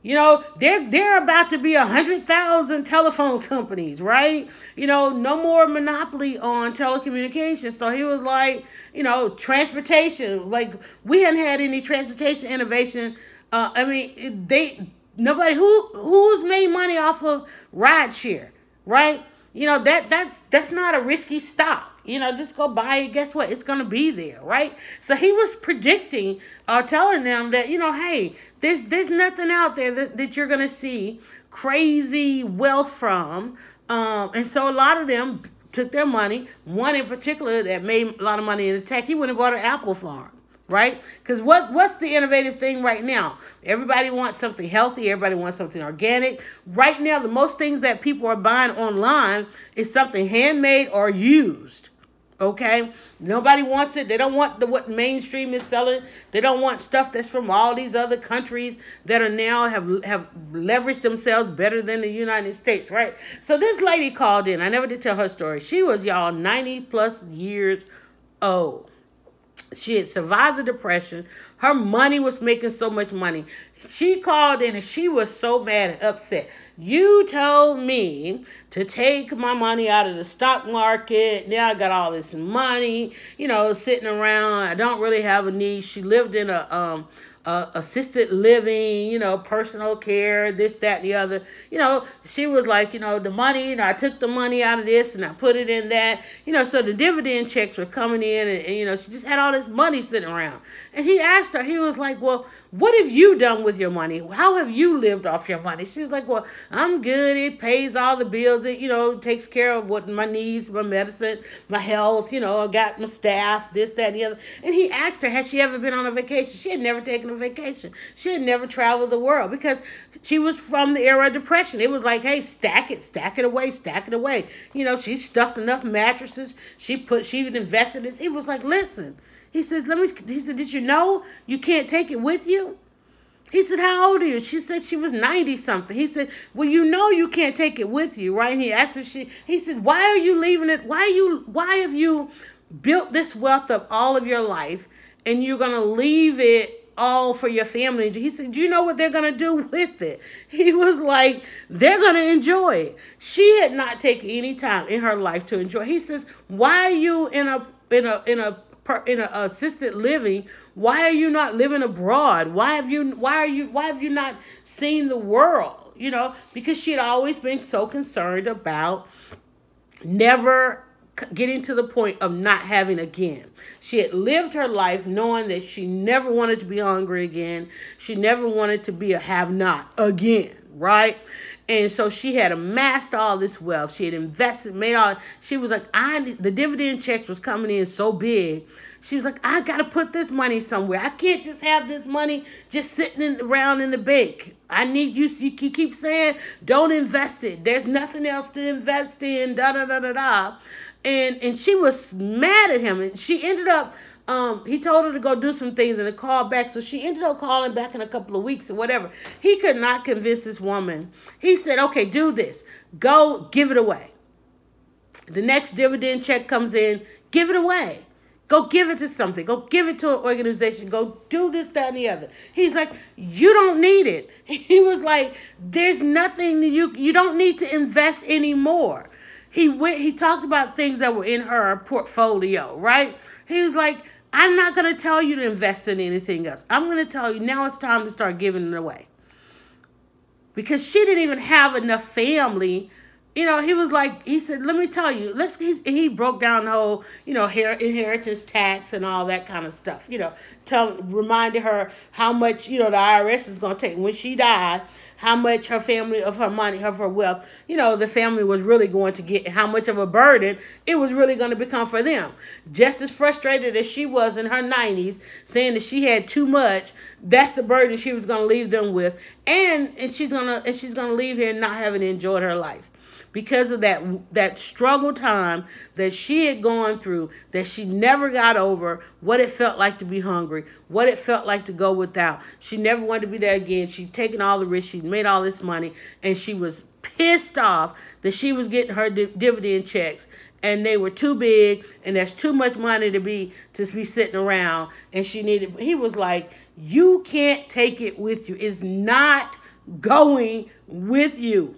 You know, they're they're about to be a hundred thousand telephone companies, right? You know, no more monopoly on telecommunications. So he was like, you know, transportation. Like we hadn't had any transportation innovation. Uh, I mean, they nobody who who's made money off of rideshare, right? You know that that's that's not a risky stock. You know, just go buy it. Guess what? It's gonna be there, right? So he was predicting, uh, telling them that you know, hey, there's there's nothing out there that, that you're gonna see crazy wealth from. Um, and so a lot of them took their money. One in particular that made a lot of money in tech, he went and bought an apple farm, right? Because what what's the innovative thing right now? Everybody wants something healthy. Everybody wants something organic. Right now, the most things that people are buying online is something handmade or used. Okay, nobody wants it. They don't want the what mainstream is selling. They don't want stuff that's from all these other countries that are now have have leveraged themselves better than the United States, right? So this lady called in. I never did tell her story. She was y'all ninety plus years old. She had survived the depression. Her money was making so much money. She called in and she was so mad and upset. You told me to take my money out of the stock market. Now I got all this money, you know, sitting around. I don't really have a need. She lived in a um uh, assisted living, you know, personal care, this, that, and the other. You know, she was like, you know, the money, you know, I took the money out of this and I put it in that. You know, so the dividend checks were coming in and, and you know, she just had all this money sitting around. And he asked her, he was like, well, what have you done with your money? How have you lived off your money? She was like, Well, I'm good. It pays all the bills. It, you know, takes care of what my needs, my medicine, my health. You know, I got my staff, this, that, and the other. And he asked her, Has she ever been on a vacation? She had never taken a vacation. She had never traveled the world because she was from the era of depression. It was like, Hey, stack it, stack it away, stack it away. You know, she stuffed enough mattresses. She put, she even invested it. It was like, Listen, he says, let me, he said, did you know you can't take it with you? He said, how old are you? She said she was 90 something. He said, well, you know you can't take it with you, right? And he asked her, she, he said, why are you leaving it? Why you, why have you built this wealth up all of your life and you're going to leave it all for your family. He said, Do you know what they're going to do with it? He was like, They're going to enjoy it. She had not taken any time in her life to enjoy. He says, Why are you in a in a in a in a assisted living why are you not living abroad why have you why are you why have you not seen the world you know because she had always been so concerned about never getting to the point of not having again. She had lived her life knowing that she never wanted to be hungry again. She never wanted to be a have not again, right? And so she had amassed all this wealth. She had invested, made all. She was like, I. The dividend checks was coming in so big. She was like, I gotta put this money somewhere. I can't just have this money just sitting in, around in the bank. I need you. You keep saying, don't invest it. There's nothing else to invest in. Da da da da da and and she was mad at him and she ended up um, he told her to go do some things and to call back. So she ended up calling back in a couple of weeks or whatever. He could not convince this woman. He said, okay, do this. Go give it away. The next dividend check comes in, give it away. Go give it to something. Go give it to an organization. Go do this, that, and the other. He's like, you don't need it. He was like, there's nothing you you don't need to invest anymore he went he talked about things that were in her portfolio, right? He was like, I'm not going to tell you to invest in anything else. I'm going to tell you now it's time to start giving it away. Because she didn't even have enough family. You know, he was like, he said, let me tell you, let's, he, he broke down the whole, you know, inheritance tax and all that kind of stuff. You know, tell, reminded her how much, you know, the IRS is going to take. When she died, how much her family of her money, of her wealth, you know, the family was really going to get, how much of a burden it was really going to become for them. Just as frustrated as she was in her 90s, saying that she had too much, that's the burden she was going to leave them with, and and she's gonna and she's gonna leave here not having enjoyed her life because of that that struggle time that she had gone through that she never got over what it felt like to be hungry what it felt like to go without. She never wanted to be there again. She'd taken all the risks. She'd made all this money. And she was pissed off that she was getting her dividend checks. And they were too big. And that's too much money to be to be sitting around. And she needed he was like you can't take it with you. It's not going with you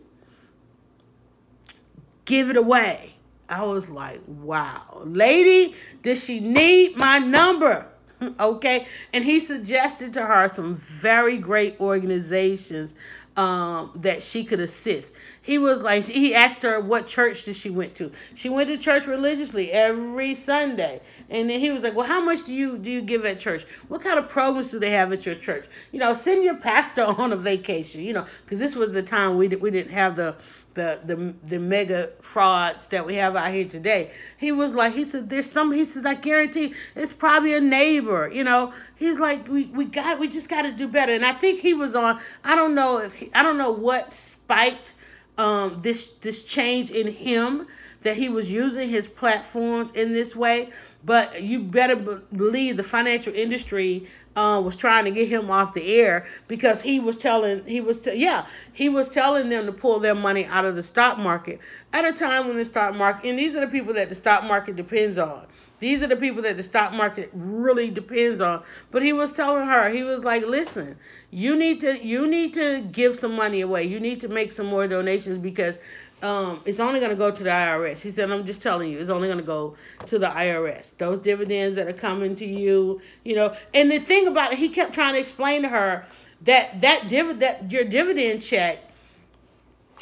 give it away. I was like, wow. Lady, does she need my number? okay. And he suggested to her some very great organizations um, that she could assist. He was like, he asked her what church did she went to. She went to church religiously every Sunday, and then he was like, well, how much do you do you give at church? What kind of programs do they have at your church? You know, send your pastor on a vacation. You know, because this was the time we we didn't have the the the the mega frauds that we have out here today. He was like, he said, there's some. He says, I guarantee it's probably a neighbor. You know, he's like, we we got we just got to do better. And I think he was on. I don't know if he, I don't know what spiked um this this change in him that he was using his platforms in this way. But you better believe the financial industry uh, was trying to get him off the air because he was telling he was t- yeah he was telling them to pull their money out of the stock market at a time when the stock market and these are the people that the stock market depends on. These are the people that the stock market really depends on. But he was telling her he was like listen you need to you need to give some money away. You need to make some more donations because um, it's only going to go to the IRS. He said, I'm just telling you, it's only going to go to the IRS. Those dividends that are coming to you, you know. And the thing about it, he kept trying to explain to her that that div- that your dividend check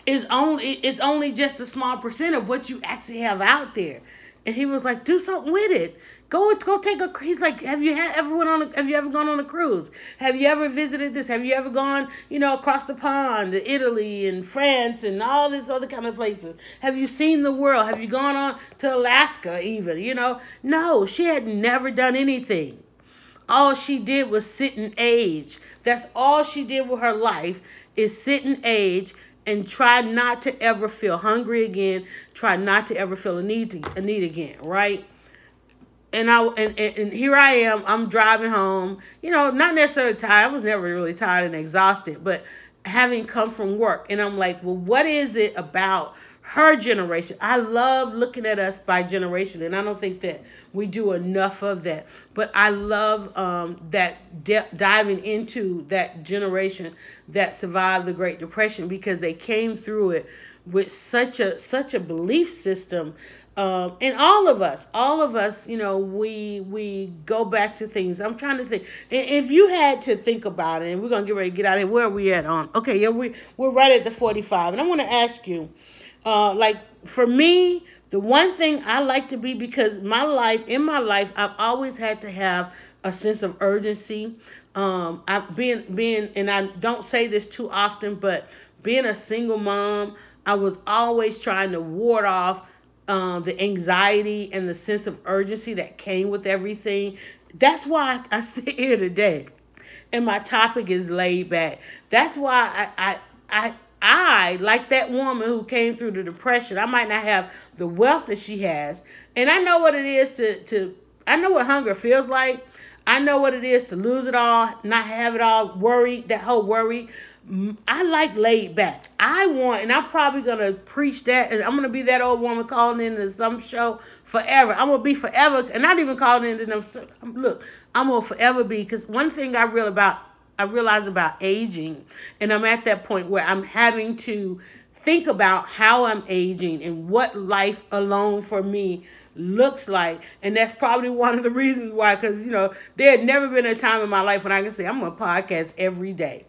is only it's only just a small percent of what you actually have out there. And he was like, do something with it. Go go take a. He's like, have you had, ever went on? A, have you ever gone on a cruise? Have you ever visited this? Have you ever gone, you know, across the pond to Italy and France and all these other kind of places? Have you seen the world? Have you gone on to Alaska even? You know, no, she had never done anything. All she did was sit and age. That's all she did with her life is sit and age and try not to ever feel hungry again. Try not to ever feel a need to a need again, right? And I and, and here I am. I'm driving home. You know, not necessarily tired. I was never really tired and exhausted, but having come from work, and I'm like, well, what is it about her generation? I love looking at us by generation, and I don't think that we do enough of that. But I love um, that de- diving into that generation that survived the Great Depression because they came through it with such a such a belief system um, and all of us, all of us, you know, we we go back to things. I'm trying to think. If you had to think about it, and we're gonna get ready to get out of here. Where are we at on? Okay, yeah, we we're right at the 45, and I want to ask you, uh, like for me, The one thing I like to be because my life, in my life, I've always had to have a sense of urgency. Um, I being being, and I don't say this too often, but being a single mom, I was always trying to ward off um, the anxiety and the sense of urgency that came with everything. That's why I sit here today, and my topic is laid back. That's why I I I I, like that woman who came through the depression, I might not have the wealth that she has. And I know what it is to, to I know what hunger feels like. I know what it is to lose it all, not have it all, worry, that whole worry. I like laid back. I want, and I'm probably gonna preach that, and I'm gonna be that old woman calling into some show forever. I'm gonna be forever, and not even calling into them. Look, I'm gonna forever be because one thing I real about I realize about aging, and I'm at that point where I'm having to think about how I'm aging and what life alone for me looks like. And that's probably one of the reasons why, because, you know, there had never been a time in my life when I can say I'm a podcast every day.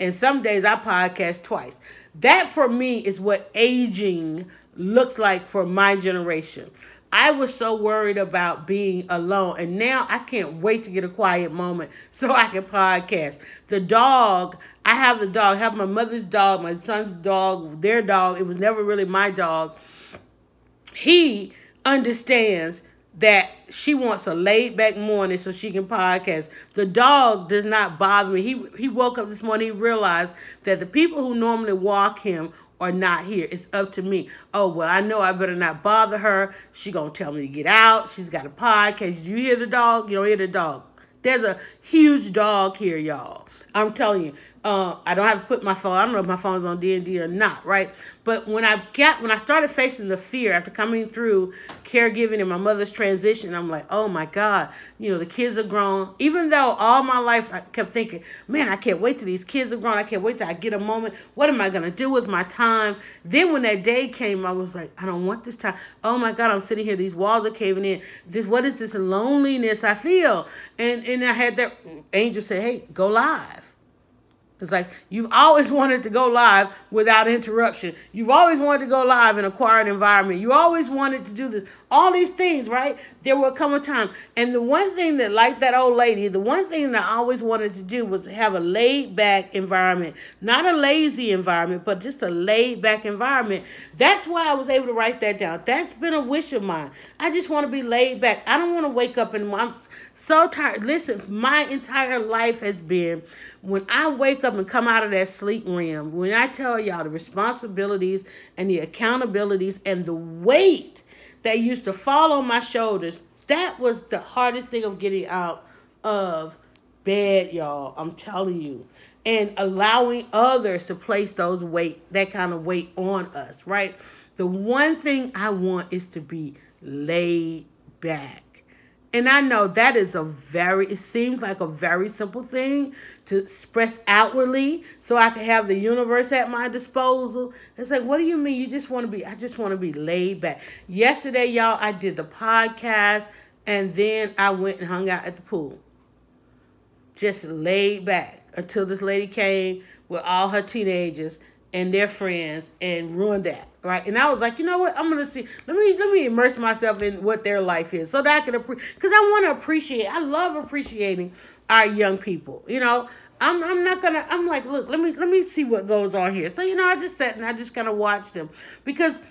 And some days I podcast twice. That for me is what aging looks like for my generation. I was so worried about being alone, and now I can't wait to get a quiet moment so I can podcast. The dog, I have the dog, I have my mother's dog, my son's dog, their dog. It was never really my dog. He understands that she wants a laid back morning so she can podcast. The dog does not bother me. He he woke up this morning, he realized that the people who normally walk him are not here. It's up to me. Oh, well, I know I better not bother her. She gonna tell me to get out. She's got a podcast. You hear the dog? You don't hear the dog. There's a huge dog here, y'all. I'm telling you. Uh, I don't have to put my phone. I don't know if my phone's on D and D or not, right? But when I got when I started facing the fear after coming through caregiving and my mother's transition, I'm like, oh my God, you know, the kids are grown. Even though all my life I kept thinking, man, I can't wait till these kids are grown. I can't wait till I get a moment. What am I gonna do with my time? Then when that day came, I was like, I don't want this time. Oh my God, I'm sitting here. These walls are caving in. This what is this loneliness I feel? And and I had that angel say, hey, go live it's like you've always wanted to go live without interruption. You've always wanted to go live in a quiet environment. You always wanted to do this. All these things, right? There will come a time. And the one thing that, like that old lady, the one thing that I always wanted to do was have a laid back environment. Not a lazy environment, but just a laid back environment. That's why I was able to write that down. That's been a wish of mine. I just want to be laid back. I don't want to wake up and I'm so tired. Listen, my entire life has been when I wake up and come out of that sleep realm, when I tell y'all the responsibilities and the accountabilities and the weight that used to fall on my shoulders, that was the hardest thing of getting out of bed, y'all. I'm telling you. And allowing others to place those weight, that kind of weight on us, right? The one thing I want is to be laid back. And I know that is a very, it seems like a very simple thing to express outwardly so I can have the universe at my disposal. It's like, what do you mean? You just want to be, I just want to be laid back. Yesterday, y'all, I did the podcast and then I went and hung out at the pool. Just laid back until this lady came with all her teenagers and their friends and ruined that right? And i was like you know what? I'm gonna see let me let me immerse myself in what their life is so that i can appreciate because i want to appreciate i love appreciating our young people you know? I'm, I'm not gonna i'm like look let me let me see what goes on here. So you know i just sat and i just kind of watched them because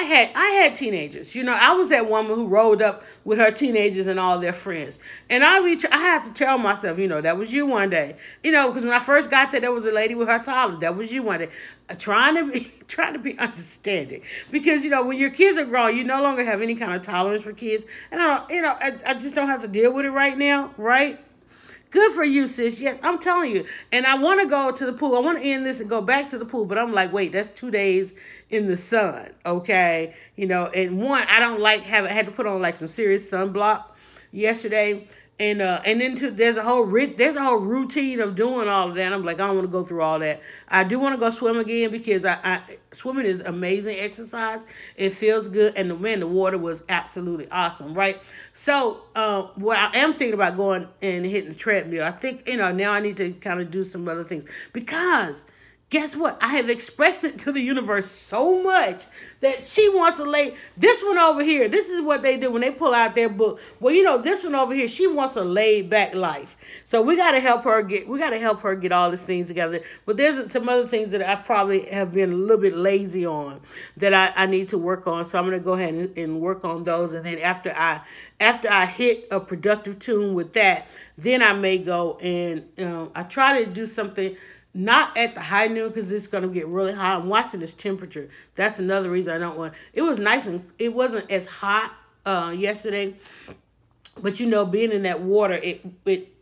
I had I had teenagers. You know, I was that woman who rolled up with her teenagers and all their friends. And I reach I had to tell myself, you know, that was you one day. You know, because when I first got there, there was a lady with her toddler. That was you one day. Uh, trying to be trying to be understanding. Because, you know, when your kids are grown, you no longer have any kind of tolerance for kids. And I don't, you know, I, I just don't have to deal with it right now, right? Good for you, sis. Yes, I'm telling you. And I want to go to the pool. I want to end this and go back to the pool, but I'm like, wait, that's two days in the sun, okay? You know, and one, I don't like having had to put on like some serious sunblock yesterday and uh and then to, there's a whole there's a whole routine of doing all of that. I'm like I don't want to go through all that. I do want to go swim again because I, I swimming is amazing exercise. It feels good, and the man the water was absolutely awesome, right? So uh, what I am thinking about going and hitting the treadmill. I think you know now I need to kind of do some other things because guess what? I have expressed it to the universe so much that she wants to lay this one over here. This is what they do when they pull out their book. Well, you know, this one over here, she wants a laid back life. So we got to help her get we got to help her get all these things together. But there's some other things that I probably have been a little bit lazy on that I, I need to work on. So I'm gonna go ahead and, and work on those. And then after I after I hit a productive tune with that, then I may go and um, I try to do something not at the high noon because it's to get really hot. I'm watching this temperature. That's another reason I don't want. It was nice and it wasn't as hot uh, yesterday, but you know, being in that water, it it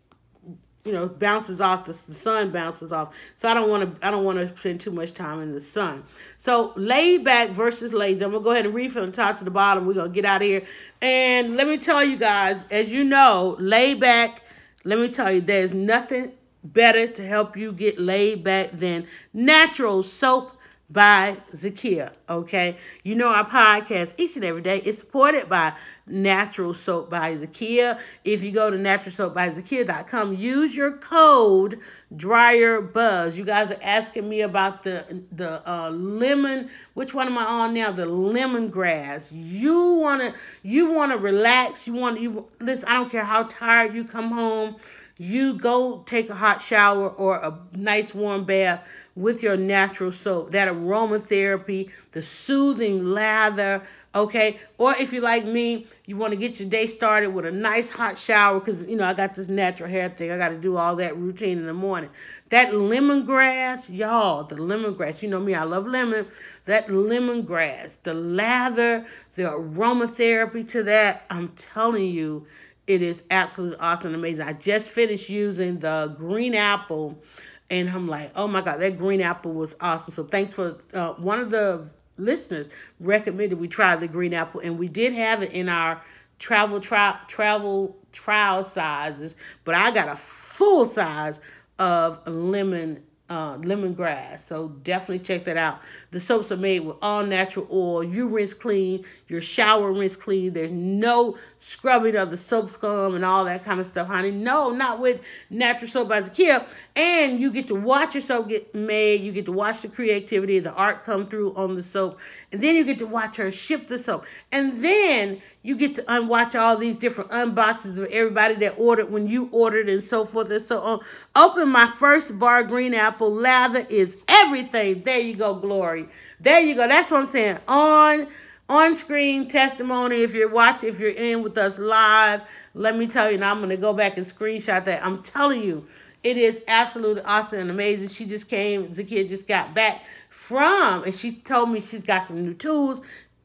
you know bounces off. The, the sun bounces off. So I don't want to. I don't want to spend too much time in the sun. So laid back versus lazy. I'm gonna go ahead and read from the top to the bottom. We're gonna get out of here. And let me tell you guys, as you know, laid back. Let me tell you, there's nothing better to help you get laid back than natural soap by Zakia. Okay, you know our podcast each and every day is supported by Natural Soap by Zakia. If you go to naturalsoapbyzakia.com, use your code Dryer Buzz. You guys are asking me about the the uh, lemon. Which one am I on now? The lemongrass. You wanna you wanna relax. You want you listen. I don't care how tired you come home you go take a hot shower or a nice warm bath with your natural soap. That aromatherapy, the soothing lather, okay? Or if you like me, you want to get your day started with a nice hot shower because, you know, I got this natural hair thing. I got to do all that routine in the morning. That lemongrass, y'all, the lemongrass, you know me, I love lemon. That lemongrass, the lather, the aromatherapy to that, I'm telling you, it is absolutely awesome amazing. I just finished using the green apple and I'm like, oh my God, that green apple was awesome. So thanks for uh, one of the listeners recommended we try the green apple and we did have it in our travel tri- travel trial sizes, but I got a full size of lemon uh, lemongrass. So definitely check that out. The soaps are made with all natural oil. You rinse clean, your shower rinse clean. There's no scrubbing of the soap scum and all that kind of stuff, honey. No, not with Natural Soap by Zakia. And you get to watch your soap get made. You get to watch the creativity, the art come through on the soap. And then you get to watch her ship the soap. And then you get to unwatch all these different unboxes of everybody that ordered when you ordered and so forth and so on. Open my first bar green apple lather is everything. There you go, Glory. There you go. That's what I'm saying. On on screen testimony. If you're watching, if you're in with us live, let me tell you, now I'm to go back and screenshot that. I'm telling you, it is absolutely awesome and amazing. She just came, The kid just got back from, and she told me she's got some new tools,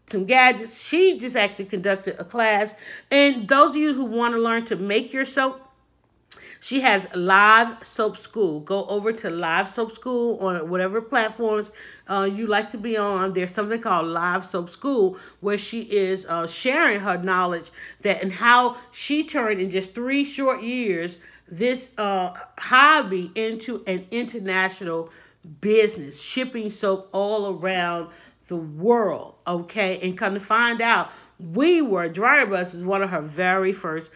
some gadgets. She just actually conducted a class. And those of you who want to learn to make your soap, she has Live Soap School. Go over to Live Soap School on whatever platforms uh, you like to be on. There's something called Live Soap School where she is uh, sharing her knowledge that and how she turned in just three short years this uh, hobby into an international business, shipping soap all around the world. Okay, and come to find out, we were Dryer Buzz is one of her very first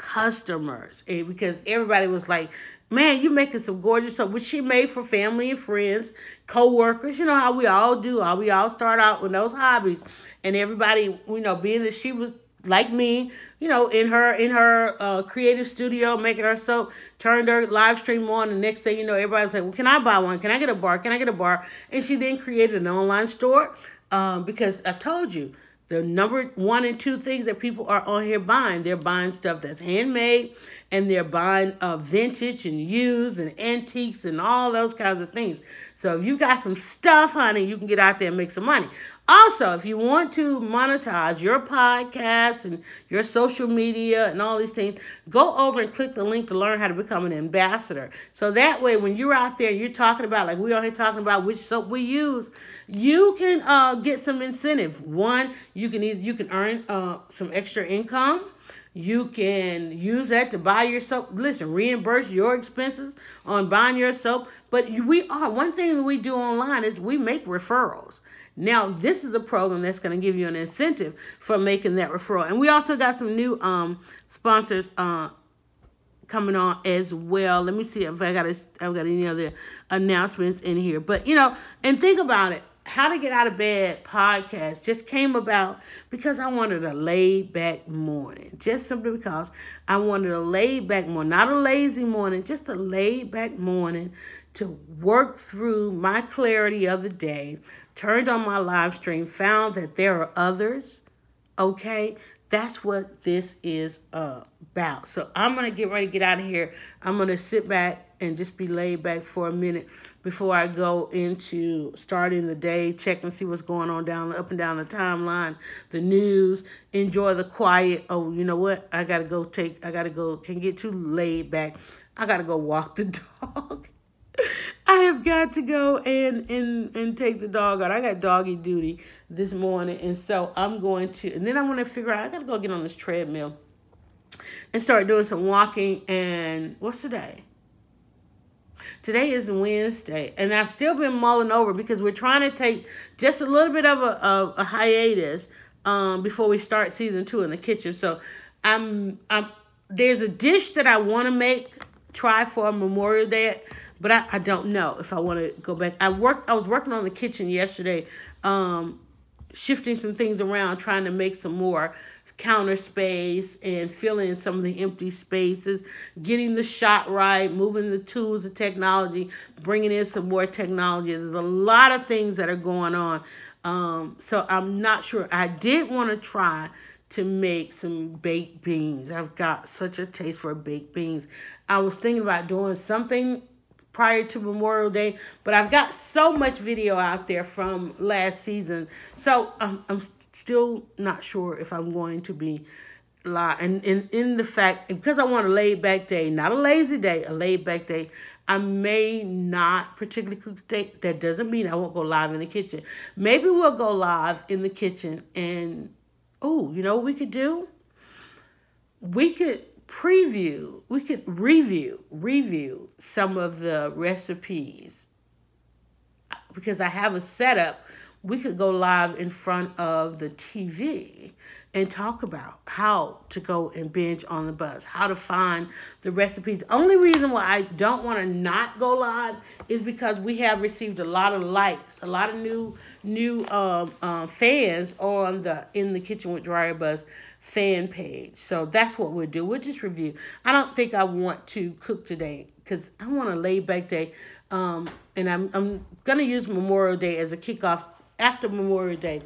customers. And because everybody was like man you're making some gorgeous stuff which she made for family and friends co-workers you know how we all do how we all start out with those hobbies. And everybody you know being that she was like me you know in her in her uh, creative studio making her soap turned her live stream on The next thing you know everybody's like well can i buy one? Can i get a bar? Can i get a bar? And she then created an online store um, because i told you the number one and two things that people are on here buying, they're buying stuff that's handmade and they're buying uh, vintage and used and antiques and all those kinds of things. So if you got some stuff, honey, you can get out there and make some money. Also, if you want to monetize your podcast and your social media and all these things, go over and click the link to learn how to become an ambassador. So that way, when you're out there, you're talking about, like we're on here talking about which soap we use, you can uh, get some incentive. One, you can either you can earn uh, some extra income. You can use that to buy your soap. Listen, reimburse your expenses on buying your soap. But we are one thing that we do online is we make referrals. Now, this is a program that's going to give you an incentive for making that referral. And we also got some new um, sponsors uh, coming on as well. Let me see if I got a, I've got any other announcements in here. But you know, and think about it. How to Get Out of Bed podcast just came about because I wanted a laid back morning. Just simply because I wanted a laid back morning, not a lazy morning, just a laid back morning to work through my clarity of the day. Turned on my live stream, found that there are others, okay, that's what this is about. So I'm going to get ready to get out of here. I'm going to sit back and just be laid back for a minute before I go into starting the day, check and see what's going on down up and down the timeline, the news, enjoy the quiet. Oh, you know what? I got to go take I got to go can get too laid back. I got to go walk the dog. I have got to go and and and take the dog out. I got doggy duty this morning, and so I'm going to. And then I want to figure out. I got to go get on this treadmill and start doing some walking. And what's today? Today is Wednesday, and I've still been mulling over because we're trying to take just a little bit of a, a, hiatus um, before we start season two in the kitchen. So I'm, I'm there's a dish that I want to make try for Memorial Day but I, I don't know if I want to go back. I worked. I was working on the kitchen yesterday, um, shifting some things around, trying to make some more counter space and filling some of the empty spaces, getting the shot right, moving the tools, the technology, bringing in some more technology. There's a lot of things that are going on. Um, so I'm not sure. I did want to try to make some baked beans. I've got such a taste for baked beans. I was thinking about doing something prior to Memorial Day, but I've got so much video out there from last season. So um, I'm still not sure if I'm going to be live. And in, in the fact, because I want a laid back day, not a lazy day, a laid back day, I may not particularly cook today. That doesn't mean I won't go live in the kitchen. Maybe we'll go live in the kitchen and, oh, you know what we could do? We could preview, we could review, review some of the recipes because I have a setup. We could go live in front of the TV and talk about how to go and binge on the buzz, how to find the recipes. Only reason why I don't want to not go live is because we have received a lot of likes, a lot of new new um, um, fans on the in the kitchen with Dryer Buzz fan page. So that's what we'll do. We'll just review. I don't think I want to cook today because I want a laid back day. Um, and I'm, I'm going to use Memorial Day as a kickoff after Memorial Day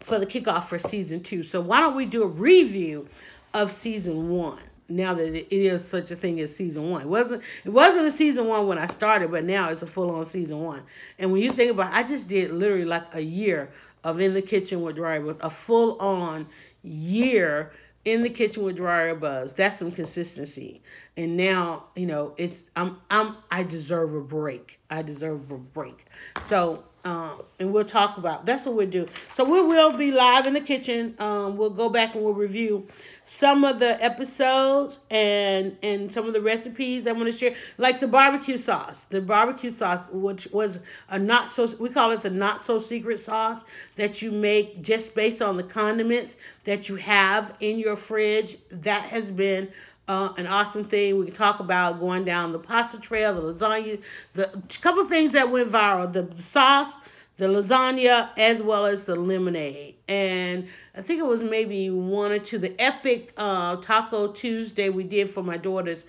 for the kickoff for season two. So why don't we do a review of season one? Now that it is such a thing as season one, it wasn't it wasn't a season one when I started, but now it's a full on season one. And when you think about, it, I just did literally like a year of in the kitchen with Dry with a full on year in the kitchen with dryer buzz. That's some consistency. And now you know it's i'm i'm i deserve a break. I deserve a break. So um and we'll talk about that's what we'll do. So we will be live in the kitchen. Um we'll go back and we'll review some of the episodes and and some of the recipes I want to share, like the barbecue sauce. The barbecue sauce, which was a not so we call it the not so secret sauce that you make just based on the condiments that you have in your fridge. That has been uh, an awesome thing. We can talk about going down the pasta trail, the lasagna, the couple things that went viral. The sauce the lasagna as well as the lemonade. And I think it was maybe one or two. The epic uh, Taco Tuesday we did for my daughter's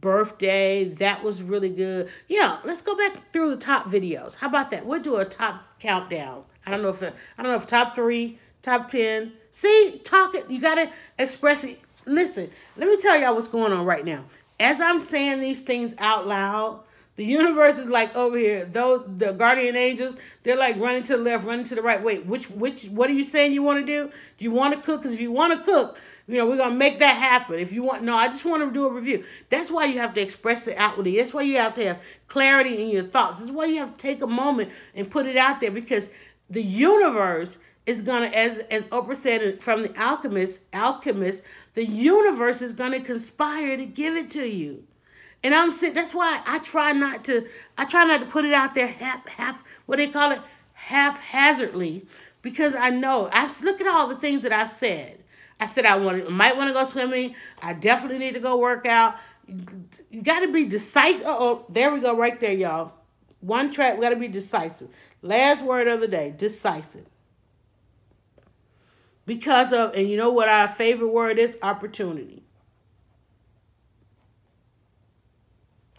birthday. That was really good. Yeah, let's go back through the top videos. How about that? We'll do a top countdown. I don't know if it, I don't know if top three, top ten. See, talk it. You gotta express it. Listen, let me tell y'all what's going on right now. As I'm saying these things out loud, the universe is like over here. Though the guardian angels, they're like running to the left, running to the right. Wait, which which what are you saying you want to do? Do you want to cook? Because if you want to cook, you know, we're gonna make that happen. If you want no, I just want to do a review. That's why you have to express it outwardly. That's why you have to have clarity in your thoughts. That's why you have to take a moment and put it out there because the universe is gonna, as as Oprah said from the alchemist, alchemist, the universe is gonna conspire to give it to you. And I'm sitting, that's why I try not to, I try not to put it out there half, half, what they call it, haphazardly, because I know, I've, look at all the things that I've said. I said I want, to might want to go swimming. I definitely need to go work out. you got to be decisive. Oh, there we go, right there, y'all. One track, we got to be decisive. Last word of the day, decisive. Because of, and you know what our favorite word is? Opportunity.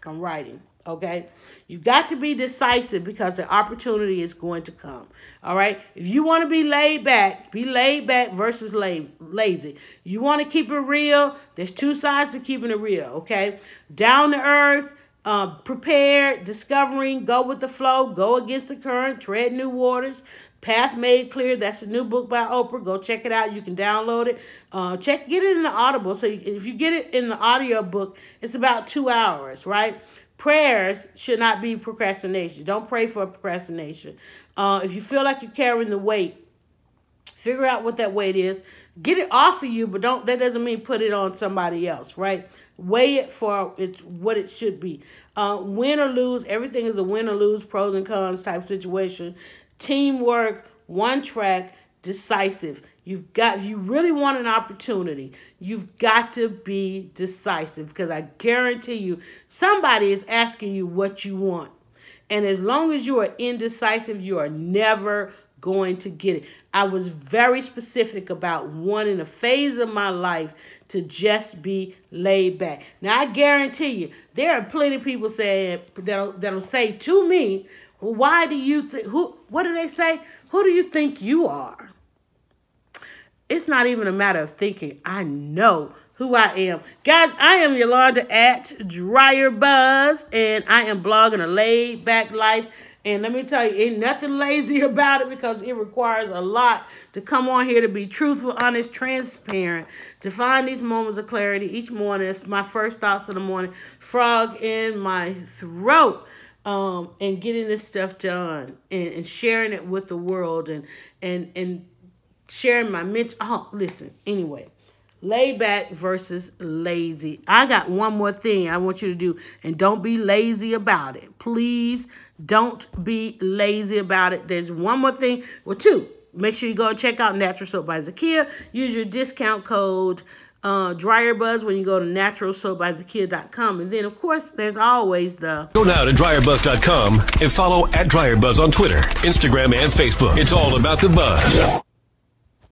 I'm writing, okay? You got to be decisive because the opportunity is going to come. All right. If you want to be laid back, be laid back versus lazy. You want to keep it real. There's two sides to keeping it real. Okay. Down to earth. Uh, prepared, discovering, go with the flow, go against the current, tread new waters, Path Made Clear. That's a new book by Oprah. Go check it out. You can download it. Uh, check, get it in the Audible. So if you get it in the audio book, it's about two hours, right? prayers should not be procrastination. Don't pray for procrastination. Uh, if you feel like you're carrying the weight, figure out what that weight is. Get it off of you, but don't. That doesn't mean put it on somebody else, right? Weigh it for it's what it should be. Uh, win or lose, everything is a win or lose, pros and cons type situation. Teamwork, one track, decisive. You've got, you really want an opportunity, you've got to be decisive because I guarantee you somebody is asking you what you want. And as long as you are indecisive, you are never going to get it. I was very specific about wanting a phase of my life to just be laid back. Now I guarantee you, there are plenty of people saying that'll, that'll say to me, "Why do you think? Who? What do they say? Who do you think you are?" It's not even a matter of thinking. I know who I am. Guys, I am Yolanda at Dryer Buzz, and I am blogging a laid back life. And let me tell you, ain't nothing lazy about it because it requires a lot to come on here to be truthful, honest, transparent, to find these moments of clarity each morning. It's my first thoughts of the morning. Frog in my throat. Um, and getting this stuff done and, and sharing it with the world and and and sharing my mental. Oh, listen. Anyway, lay back versus lazy. I got one more thing I want you to do, and don't be lazy about it. Please don't be lazy about it. There's one more thing. Well, two. Make sure you go check out Natural Soap by Zakia. Use your discount code uh, Dryer Buzz when you go to naturalsoapbyzakia.com. And then, of course, there's always the. Go now to dryerbuzz.com and follow at Dryer Buzz on Twitter, Instagram, and Facebook. It's all about the buzz.